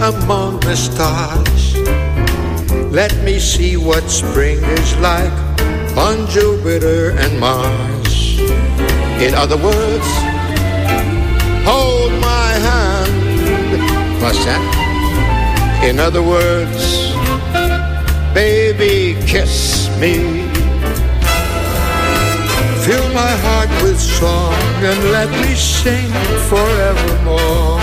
Among the stars. Let me see what spring is like on Jupiter and Mars. In other words, hold my hand. What's that? In other words, baby, kiss me. Fill my heart with song and let me sing forevermore.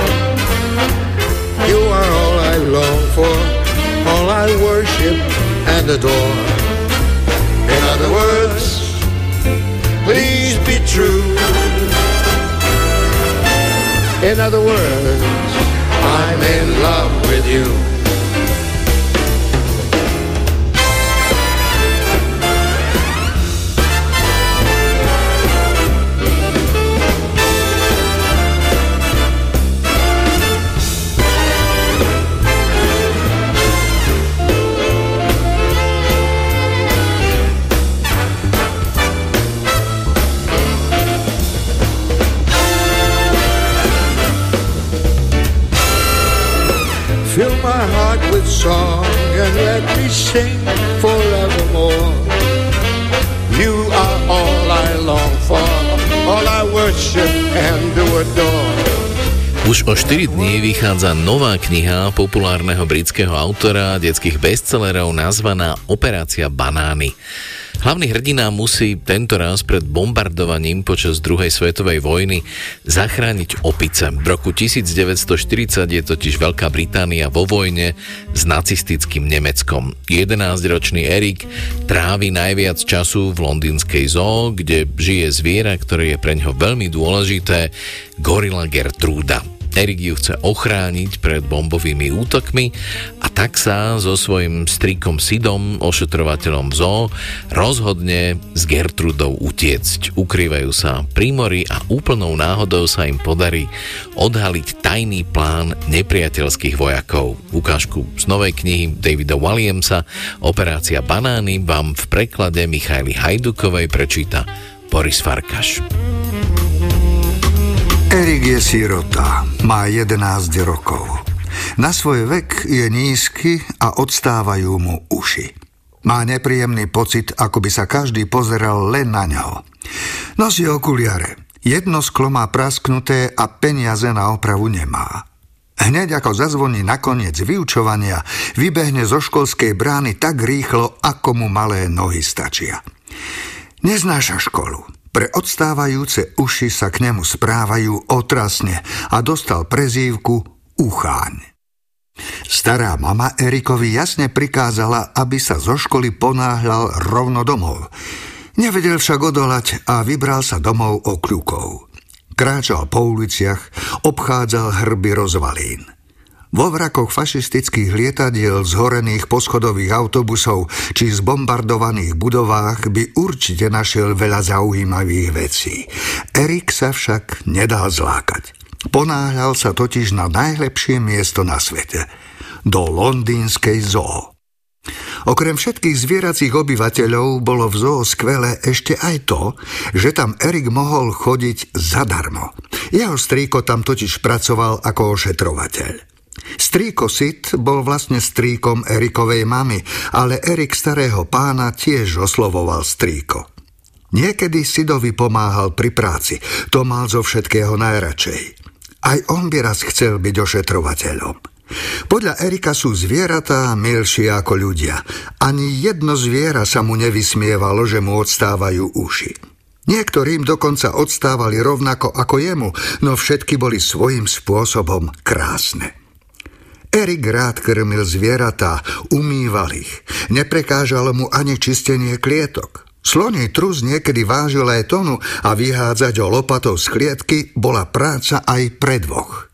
You are all I long for, all I worship and adore. In other words, please be true. In other words, I'm in love with you. Song and let me sing forevermore. You are all I long for, all I worship and do adore. Už o 4 dní vychádza nová kniha populárneho britského autora detských bestsellerov nazvaná Operácia banány. Hlavný hrdina musí tento raz pred bombardovaním počas druhej svetovej vojny zachrániť opice. V roku 1940 je totiž Veľká Británia vo vojne s nacistickým Nemeckom. 11-ročný Erik trávi najviac času v londýnskej zoo, kde žije zviera, ktoré je pre ňo veľmi dôležité, gorila Gertruda. Erik ju chce ochrániť pred bombovými útokmi a tak sa so svojím strikom Sidom, ošetrovateľom zoo, rozhodne s Gertrudou utiecť. Ukrývajú sa pri mori a úplnou náhodou sa im podarí odhaliť tajný plán nepriateľských vojakov. Ukážku z novej knihy Davida Williamsa Operácia Banány vám v preklade Michaili Hajdukovej prečíta Boris Farkaš. Erik je sírota, má 11 rokov. Na svoj vek je nízky a odstávajú mu uši. Má nepríjemný pocit, ako by sa každý pozeral len na ňo. Nosí okuliare. Jedno sklo má prasknuté a peniaze na opravu nemá. Hneď ako zazvoní nakoniec vyučovania, vybehne zo školskej brány tak rýchlo, ako mu malé nohy stačia. Neznáša školu. Pre odstávajúce uši sa k nemu správajú otrasne a dostal prezývku Ucháň. Stará mama Erikovi jasne prikázala, aby sa zo školy ponáhľal rovno domov. Nevedel však odolať a vybral sa domov okľukov. Kráčal po uliciach, obchádzal hrby rozvalín. Vo vrakoch fašistických lietadiel zhorených poschodových autobusov či zbombardovaných budovách by určite našiel veľa zaujímavých vecí. Erik sa však nedal zlákať. Ponáhľal sa totiž na najlepšie miesto na svete. Do londýnskej zoo. Okrem všetkých zvieracích obyvateľov bolo v zoo skvelé ešte aj to, že tam Erik mohol chodiť zadarmo. Jeho strýko tam totiž pracoval ako ošetrovateľ. Strýko Sid bol vlastne strýkom Erikovej mamy, ale Erik starého pána tiež oslovoval strýko. Niekedy Sidovi pomáhal pri práci, to mal zo všetkého najradšej. Aj on by raz chcel byť ošetrovateľom. Podľa Erika sú zvieratá milšie ako ľudia. Ani jedno zviera sa mu nevysmievalo, že mu odstávajú uši. Niektorým dokonca odstávali rovnako ako jemu, no všetky boli svojím spôsobom krásne. Erik rád krmil zvieratá, umýval ich. Neprekážalo mu ani čistenie klietok. Sloný trus niekedy vážil aj tonu a vyhádzať ho lopatou z klietky bola práca aj pre dvoch.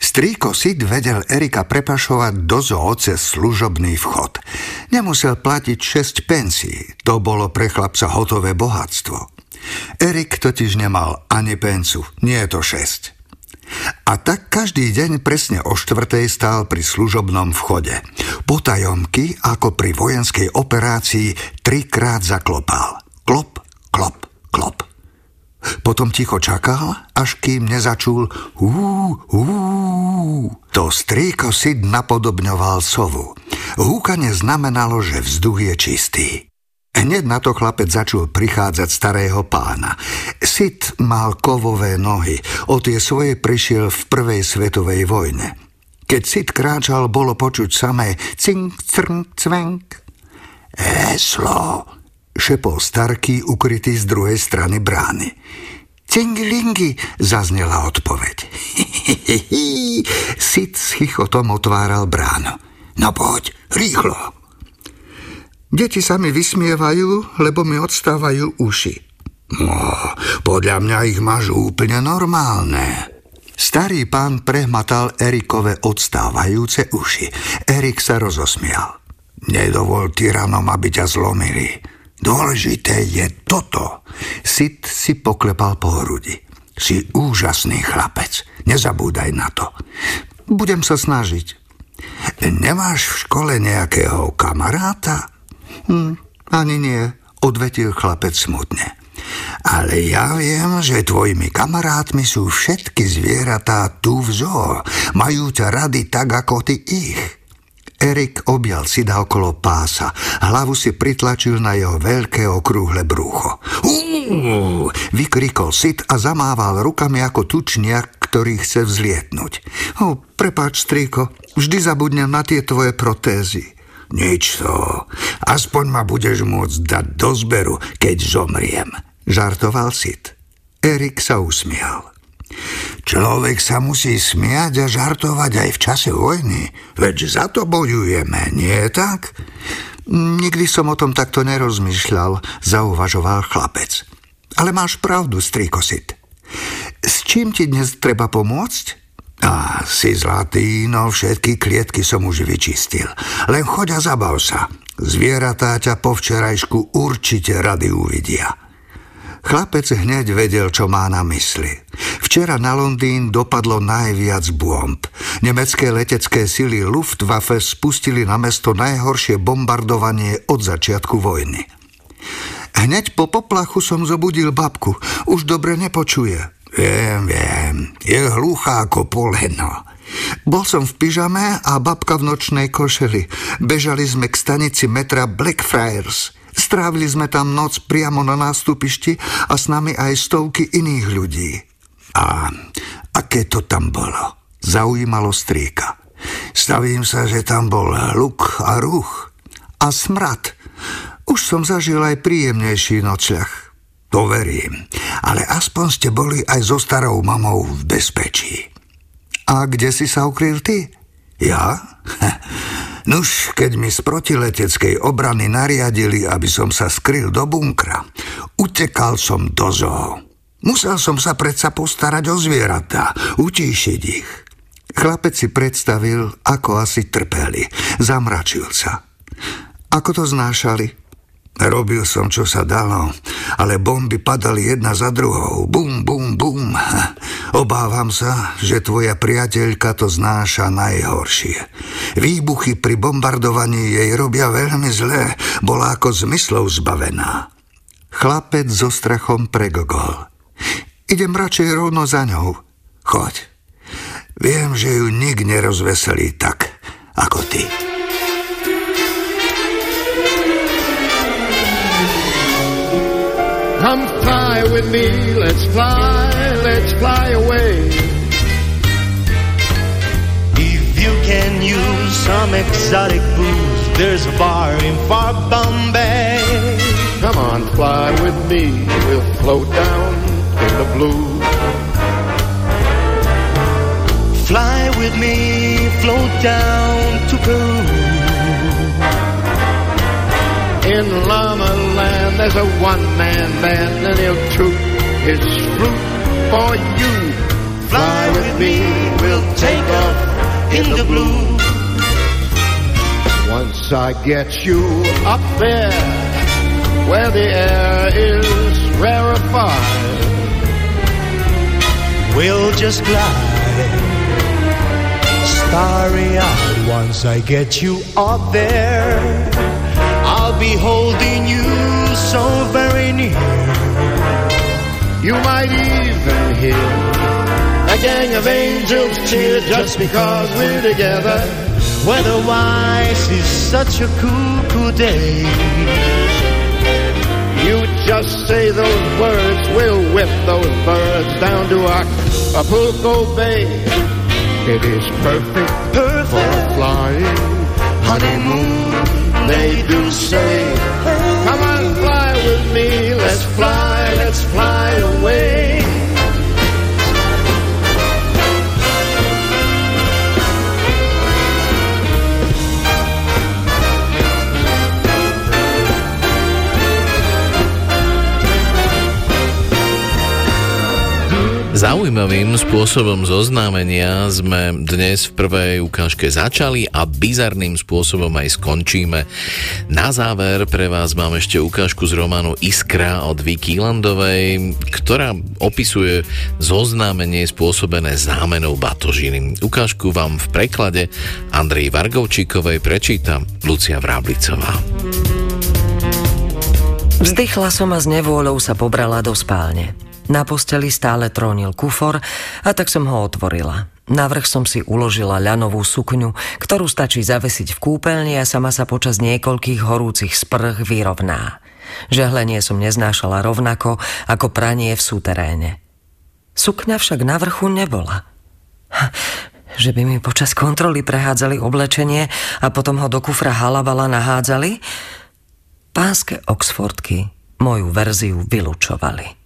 Strýko Sid vedel Erika prepašovať do zoo cez služobný vchod. Nemusel platiť 6 pensí, to bolo pre chlapca hotové bohatstvo. Erik totiž nemal ani pencu, nie je to 6. A tak každý deň presne o štvrtej stál pri služobnom vchode. Potajomky, ako pri vojenskej operácii, trikrát zaklopal. Klop, klop, klop. Potom ticho čakal, až kým nezačul hú, hú. To strýko Sid napodobňoval sovu. Húkanie znamenalo, že vzduch je čistý. Hneď na to chlapec začul prichádzať starého pána. Sit mal kovové nohy, o tie svoje prišiel v prvej svetovej vojne. Keď Sit kráčal, bolo počuť samé cink, crnk, cvenk. Heslo, šepol starký, ukrytý z druhej strany brány. Cingilingi, zaznela odpoveď. Sit s chichotom otváral bránu. No poď, rýchlo. Deti sa mi vysmievajú, lebo mi odstávajú uši. No, podľa mňa ich máš úplne normálne. Starý pán prehmatal Erikove odstávajúce uši. Erik sa rozosmial. Nedovol tyranom, aby ťa zlomili. Dôležité je toto. Sit si poklepal po hrudi. Si úžasný chlapec. Nezabúdaj na to. Budem sa snažiť. Nemáš v škole nejakého kamaráta? Hm, ani nie, odvetil chlapec smutne. Ale ja viem, že tvojimi kamarátmi sú všetky zvieratá tu v zoo. Majú ťa rady tak, ako ty ich. Erik objal Sida okolo pása. Hlavu si pritlačil na jeho veľké okrúhle brúcho. Uú, vykrikol Sid a zamával rukami ako tučniak, ktorý chce vzlietnúť. O, prepáč, strýko, vždy zabudnem na tie tvoje protézy. Nič to. Aspoň ma budeš môcť dať do zberu, keď zomriem. Žartoval Sid. Erik sa usmial. Človek sa musí smiať a žartovať aj v čase vojny, veď za to bojujeme, nie tak? Nikdy som o tom takto nerozmýšľal, zauvažoval chlapec. Ale máš pravdu, strikosit. S čím ti dnes treba pomôcť? Á, si zlatý, no všetky klietky som už vyčistil. Len choď a zabav sa. Zvieratá ťa po včerajšku určite rady uvidia. Chlapec hneď vedel, čo má na mysli. Včera na Londýn dopadlo najviac bomb. Nemecké letecké sily Luftwaffe spustili na mesto najhoršie bombardovanie od začiatku vojny. Hneď po poplachu som zobudil babku. Už dobre nepočuje. Viem, viem. Je hluchá ako poleno. Bol som v pyžame a babka v nočnej košeli. Bežali sme k stanici metra Blackfriars. Strávili sme tam noc priamo na nástupišti a s nami aj stovky iných ľudí. A aké to tam bolo? Zaujímalo strýka. Stavím sa, že tam bol hluk a ruch. A smrad. Už som zažil aj príjemnejší nočľah. To verím. Ale aspoň ste boli aj so starou mamou v bezpečí. A kde si sa ukryl ty? Ja? Nuž, keď mi z protileteckej obrany nariadili, aby som sa skryl do bunkra, utekal som do zoo. Musel som sa predsa postarať o zvieratá, utíšiť ich. Chlapec si predstavil, ako asi trpeli. Zamračil sa. Ako to znášali? Robil som, čo sa dalo, ale bomby padali jedna za druhou. Bum, bum, bum. Obávam sa, že tvoja priateľka to znáša najhoršie. Výbuchy pri bombardovaní jej robia veľmi zlé. Bola ako zmyslov zbavená. Chlapec so strachom pregogol. Idem radšej rovno za ňou. Choď. Viem, že ju nik nerozveselí tak, ako ty. Come fly with me, let's fly, let's fly away. If you can use some exotic booze, there's a bar in far Bombay. Come on, fly with me, we'll float down in the blue. Fly with me, float down to Peru. In Llama Land, there's a one-man band, and he'll troop his fruit for you. Fly with me, we'll take off in the blue. Once I get you up there, where the air is rarefied, we'll just glide starry-eyed. Once I get you up there I'll be holding you so very near. You might even hear a gang of angels cheer just because we're together. Weather-wise is such a cool, cool day. You just say those words, we'll whip those birds down to Acapulco Bay. It is perfect, perfect. for a flying honeymoon they do say, Come on, fly with me, let's fly, let's fly away. Zaujímavým spôsobom zoznámenia sme dnes v prvej ukážke začali a bizarným spôsobom aj skončíme. Na záver pre vás mám ešte ukážku z románu Iskra od Vicky Landovej, ktorá opisuje zoznámenie spôsobené zámenou batožiny. Ukážku vám v preklade Andrej Vargovčíkovej prečíta Lucia Vráblicová. Vzdychla som a s nevôľou sa pobrala do spálne. Na posteli stále trónil kufor a tak som ho otvorila. Navrh som si uložila ľanovú sukňu, ktorú stačí zavesiť v kúpeľni a sama sa počas niekoľkých horúcich sprch vyrovná. Žehlenie som neznášala rovnako ako pranie v súteréne. Sukňa však na vrchu nebola. Že by mi počas kontroly prehádzali oblečenie a potom ho do kufra halabala nahádzali? Pánske Oxfordky moju verziu vylučovali.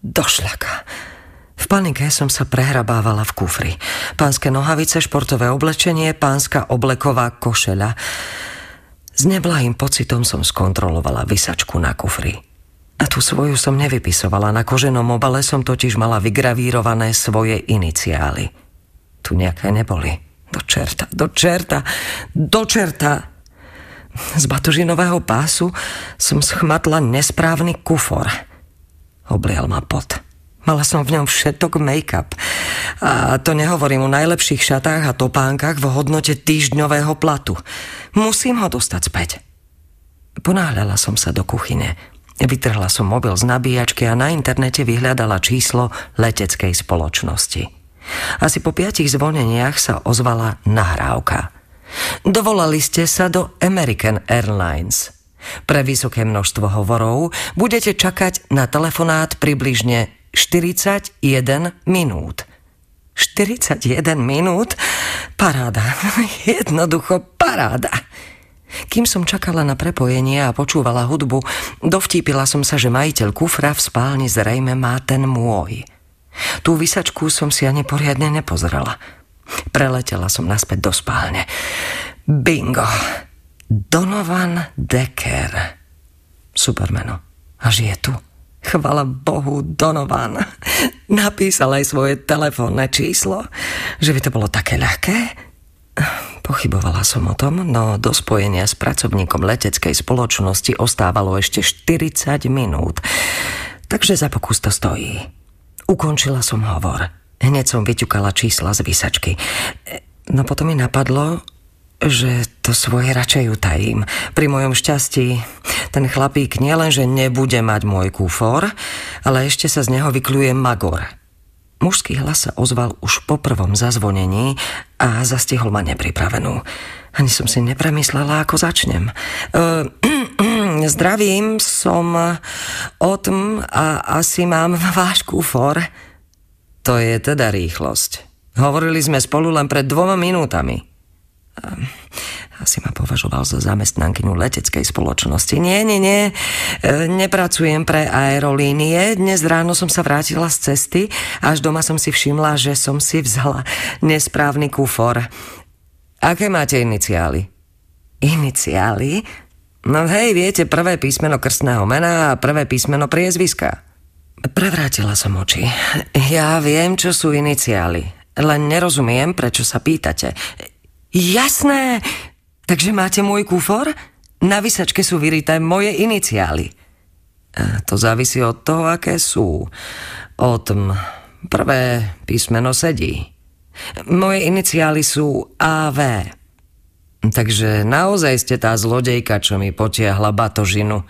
Došľaka. V panike som sa prehrabávala v kufri. Pánske nohavice, športové oblečenie, pánska obleková košeľa. S neblahým pocitom som skontrolovala vysačku na kufri. A tú svoju som nevypisovala. Na koženom obale som totiž mala vygravírované svoje iniciály. tu nejaké neboli. Do čerta, do čerta, do čerta. Z batožinového pásu som schmatla nesprávny kufor. Oblial ma pot. Mala som v ňom všetok make-up. A to nehovorím o najlepších šatách a topánkach v hodnote týždňového platu. Musím ho dostať späť. Ponáhľala som sa do kuchyne. Vytrhla som mobil z nabíjačky a na internete vyhľadala číslo leteckej spoločnosti. Asi po piatich zvoneniach sa ozvala nahrávka. Dovolali ste sa do American Airlines. Pre vysoké množstvo hovorov budete čakať na telefonát približne 41 minút. 41 minút? Paráda. Jednoducho paráda. Kým som čakala na prepojenie a počúvala hudbu, dovtípila som sa, že majiteľ kufra v spálni zrejme má ten môj. Tú vysačku som si ani poriadne nepozrela. Preletela som naspäť do spálne. Bingo! Donovan Decker. Supermeno. Až je tu. Chvala Bohu, Donovan. Napísal aj svoje telefónne číslo. Že by to bolo také ľahké? Pochybovala som o tom, no do spojenia s pracovníkom leteckej spoločnosti ostávalo ešte 40 minút. Takže za pokus to stojí. Ukončila som hovor. Hneď som vyťukala čísla z vysačky. No potom mi napadlo, že to svoje radšej utajím. Pri mojom šťastí ten chlapík nielenže nebude mať môj kúfor, ale ešte sa z neho vykluje magor. Mužský hlas sa ozval už po prvom zazvonení a zastihol ma nepripravenú. Ani som si nepremyslela, ako začnem. Uh, zdravím, som Otm a asi mám váš kúfor. To je teda rýchlosť. Hovorili sme spolu len pred dvoma minútami. Asi ma považoval za zamestnankyňu leteckej spoločnosti. Nie, nie, nie. Ehm, nepracujem pre aerolínie. Dnes ráno som sa vrátila z cesty. Až doma som si všimla, že som si vzala nesprávny kufor. Aké máte iniciály? Iniciály? No hej, viete, prvé písmeno krstného mena a prvé písmeno priezviska. Prevrátila som oči. Ja viem, čo sú iniciály. Len nerozumiem, prečo sa pýtate. Jasné! Takže máte môj kúfor? Na vysačke sú vyrité moje iniciály. To závisí od toho, aké sú. Od prvé písmeno sedí. Moje iniciály sú AV. Takže naozaj ste tá zlodejka, čo mi potiahla batožinu.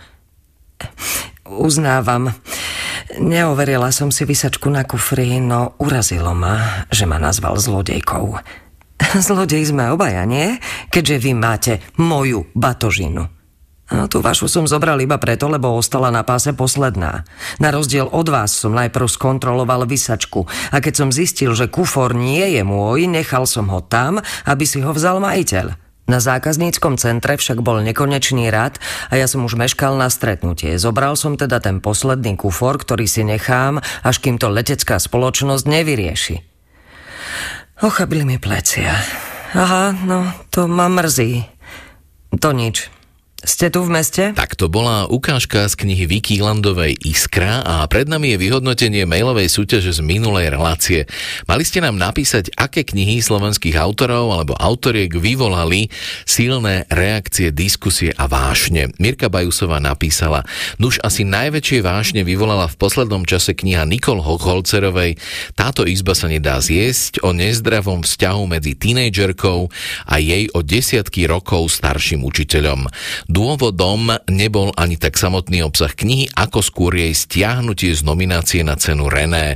Uznávam. Neoverila som si vysačku na kufri, no urazilo ma, že ma nazval zlodejkou. Zlodej sme obaja, nie? Keďže vy máte moju batožinu. A tú vašu som zobral iba preto, lebo ostala na páse posledná. Na rozdiel od vás som najprv skontroloval vysačku a keď som zistil, že kufor nie je môj, nechal som ho tam, aby si ho vzal majiteľ. Na zákazníckom centre však bol nekonečný rad a ja som už meškal na stretnutie. Zobral som teda ten posledný kufor, ktorý si nechám, až kým to letecká spoločnosť nevyrieši. Ochabili mi plecia. Aha, no, to ma mrzí. To nič. Ste tu v meste? Tak to bola ukážka z knihy Vicky Landovej Iskra a pred nami je vyhodnotenie mailovej súťaže z minulej relácie. Mali ste nám napísať, aké knihy slovenských autorov alebo autoriek vyvolali silné reakcie, diskusie a vášne. Mirka Bajusová napísala, nuž asi najväčšie vášne vyvolala v poslednom čase kniha Nikol Hochholcerovej Táto izba sa nedá zjesť o nezdravom vzťahu medzi tínejdžerkou a jej o desiatky rokov starším učiteľom. Dôvodom nebol ani tak samotný obsah knihy, ako skôr jej stiahnutie z nominácie na cenu René.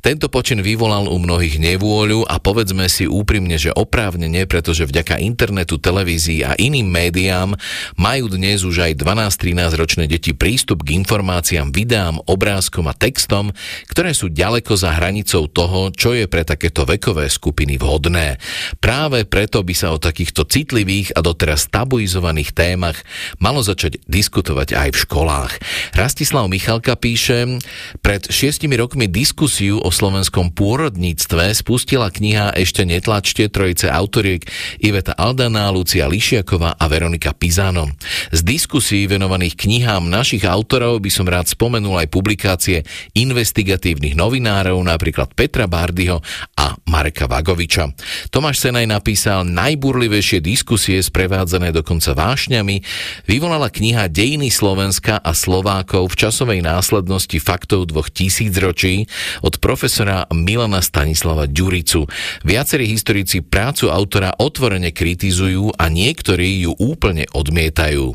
Tento počin vyvolal u mnohých nevôľu a povedzme si úprimne, že oprávnene, pretože vďaka internetu, televízii a iným médiám majú dnes už aj 12-13 ročné deti prístup k informáciám, videám, obrázkom a textom, ktoré sú ďaleko za hranicou toho, čo je pre takéto vekové skupiny vhodné. Práve preto by sa o takýchto citlivých a doteraz tabuizovaných témach malo začať diskutovať aj v školách. Rastislav Michalka píše, pred šiestimi rokmi diskusiu o slovenskom pôrodníctve spustila kniha Ešte netlačte trojice autoriek Iveta Aldaná, Lucia Lišiaková a Veronika Pizano. Z diskusí venovaných knihám našich autorov by som rád spomenul aj publikácie investigatívnych novinárov, napríklad Petra Bardyho a Mareka Vagoviča. Tomáš Senaj napísal najburlivejšie diskusie sprevádzané dokonca vášňami, vyvolala kniha Dejiny Slovenska a Slovákov v časovej následnosti faktov dvoch tisícročí od profesora Milana Stanislava Ďuricu. Viacerí historici prácu autora otvorene kritizujú a niektorí ju úplne odmietajú.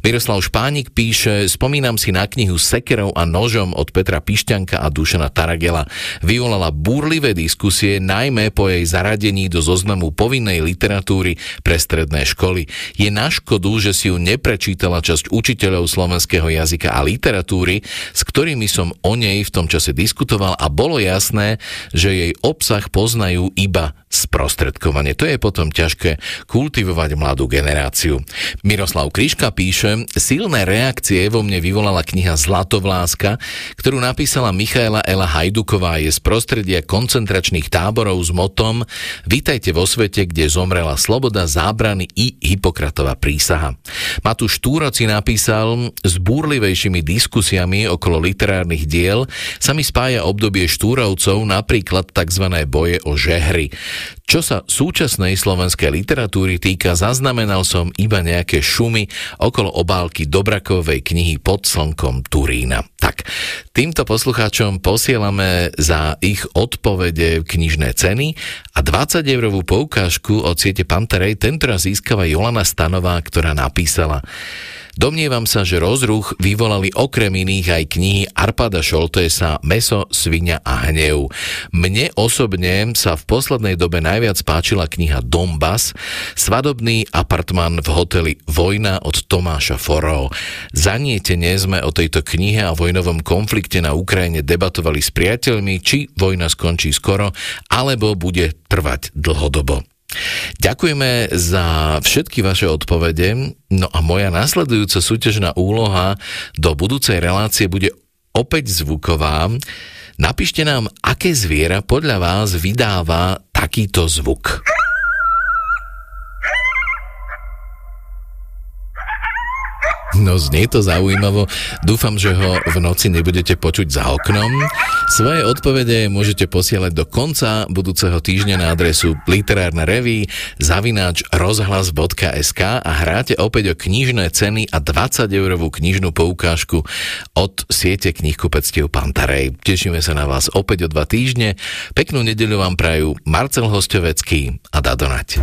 Miroslav Špánik píše, spomínam si na knihu Sekerov a nožom od Petra Pišťanka a Dušana Taragela. Vyvolala búrlivé diskusie, najmä po jej zaradení do zoznamu povinnej literatúry pre stredné školy. Je na škodu, že si ju neprečítala časť učiteľov slovenského jazyka a literatúry, s ktorými som o nej v tom čase diskutoval a bolo jasné, že jej obsah poznajú iba sprostredkovanie. To je potom ťažké kultivovať mladú generáciu. Miroslav Kryška píše, silné reakcie vo mne vyvolala kniha Zlatovláska, ktorú napísala Michaela Ela Hajduková, je z prostredia koncentračných táborov s motom Vítajte vo svete, kde zomrela sloboda, zábrany i Hipokratová prísaha. Matúš Túroci napísal, s búrlivejšími diskusiami okolo literárnych diel sa mi spája obdobie Štúrovcov, napríklad tzv. boje o žehry. Čo sa súčasnej slovenskej literatúry týka, zaznamenal som iba nejaké šumy okolo obálky Dobrakovej knihy Pod slnkom Turína. Tak, týmto poslucháčom posielame za ich odpovede knižné ceny a 20 eurovú poukážku od siete Panterej tentoraz získava Jolana Stanová, ktorá napísala Domnievam sa, že rozruch vyvolali okrem iných aj knihy Arpada Šoltésa Meso, svinia a hnev. Mne osobne sa v poslednej dobe najviac páčila kniha Donbass, svadobný apartman v hoteli Vojna od Tomáša Foro. Zanietene sme o tejto knihe a vojnovom konflikte na Ukrajine debatovali s priateľmi, či vojna skončí skoro, alebo bude trvať dlhodobo. Ďakujeme za všetky vaše odpovede. No a moja následujúca súťažná úloha do budúcej relácie bude opäť zvuková. Napíšte nám, aké zviera podľa vás vydáva takýto zvuk. No znie to zaujímavo. Dúfam, že ho v noci nebudete počuť za oknom. Svoje odpovede môžete posielať do konca budúceho týždňa na adresu literárna reví zavináč rozhlas.sk a hráte opäť o knižné ceny a 20 eurovú knižnú poukážku od siete knihkupectiev Pantarej. Tešíme sa na vás opäť o dva týždne. Peknú nedeľu vám prajú Marcel Hostovecký a Dadonať.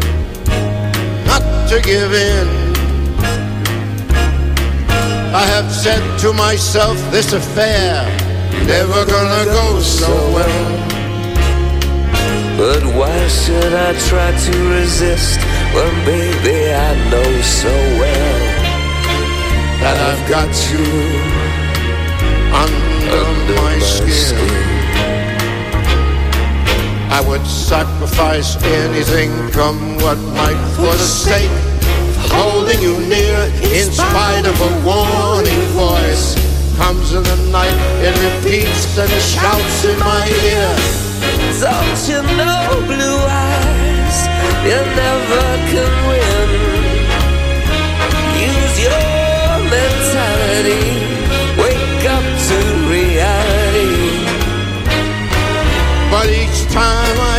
to give in. I have said to myself, this affair never gonna go so well. But why should I try to resist when, baby, I know so well that I've got you under, under my, my skin. skin. I would sacrifice anything come what might for the sake of holding you near in spite of a warning voice. Comes in the night it repeats and shouts in my ear. Don't you know blue eyes you never can win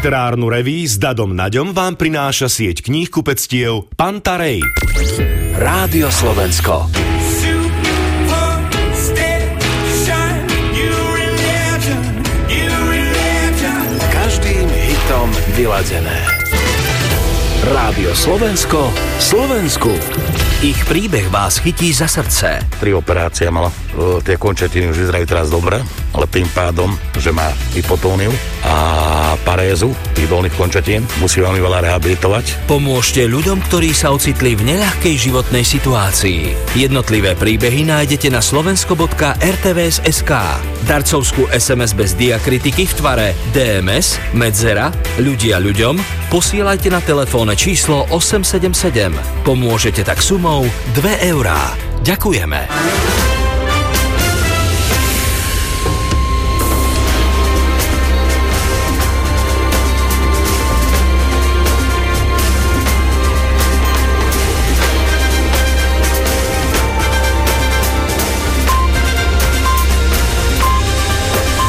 Literárnu reví s Dadom Naďom vám prináša sieť kníh kupectiev Pantarej. Rádio Slovensko. Každým hitom vyladené. Rádio Slovensko, Slovensku. Ich príbeh vás chytí za srdce. Tri operácie mala. Tie končetiny už vyzerajú teraz dobre, ale tým pádom, že má hypotóniu a parézu tých dolných končetín, musí veľmi veľa rehabilitovať. Pomôžte ľuďom, ktorí sa ocitli v neľahkej životnej situácii. Jednotlivé príbehy nájdete na slovensko.rtvs.sk. Darcovskú SMS bez diakritiky v tvare DMS, Medzera, ľudia ľuďom posielajte na telefónne číslo 877. Pomôžete tak sumou 2 eurá. Ďakujeme.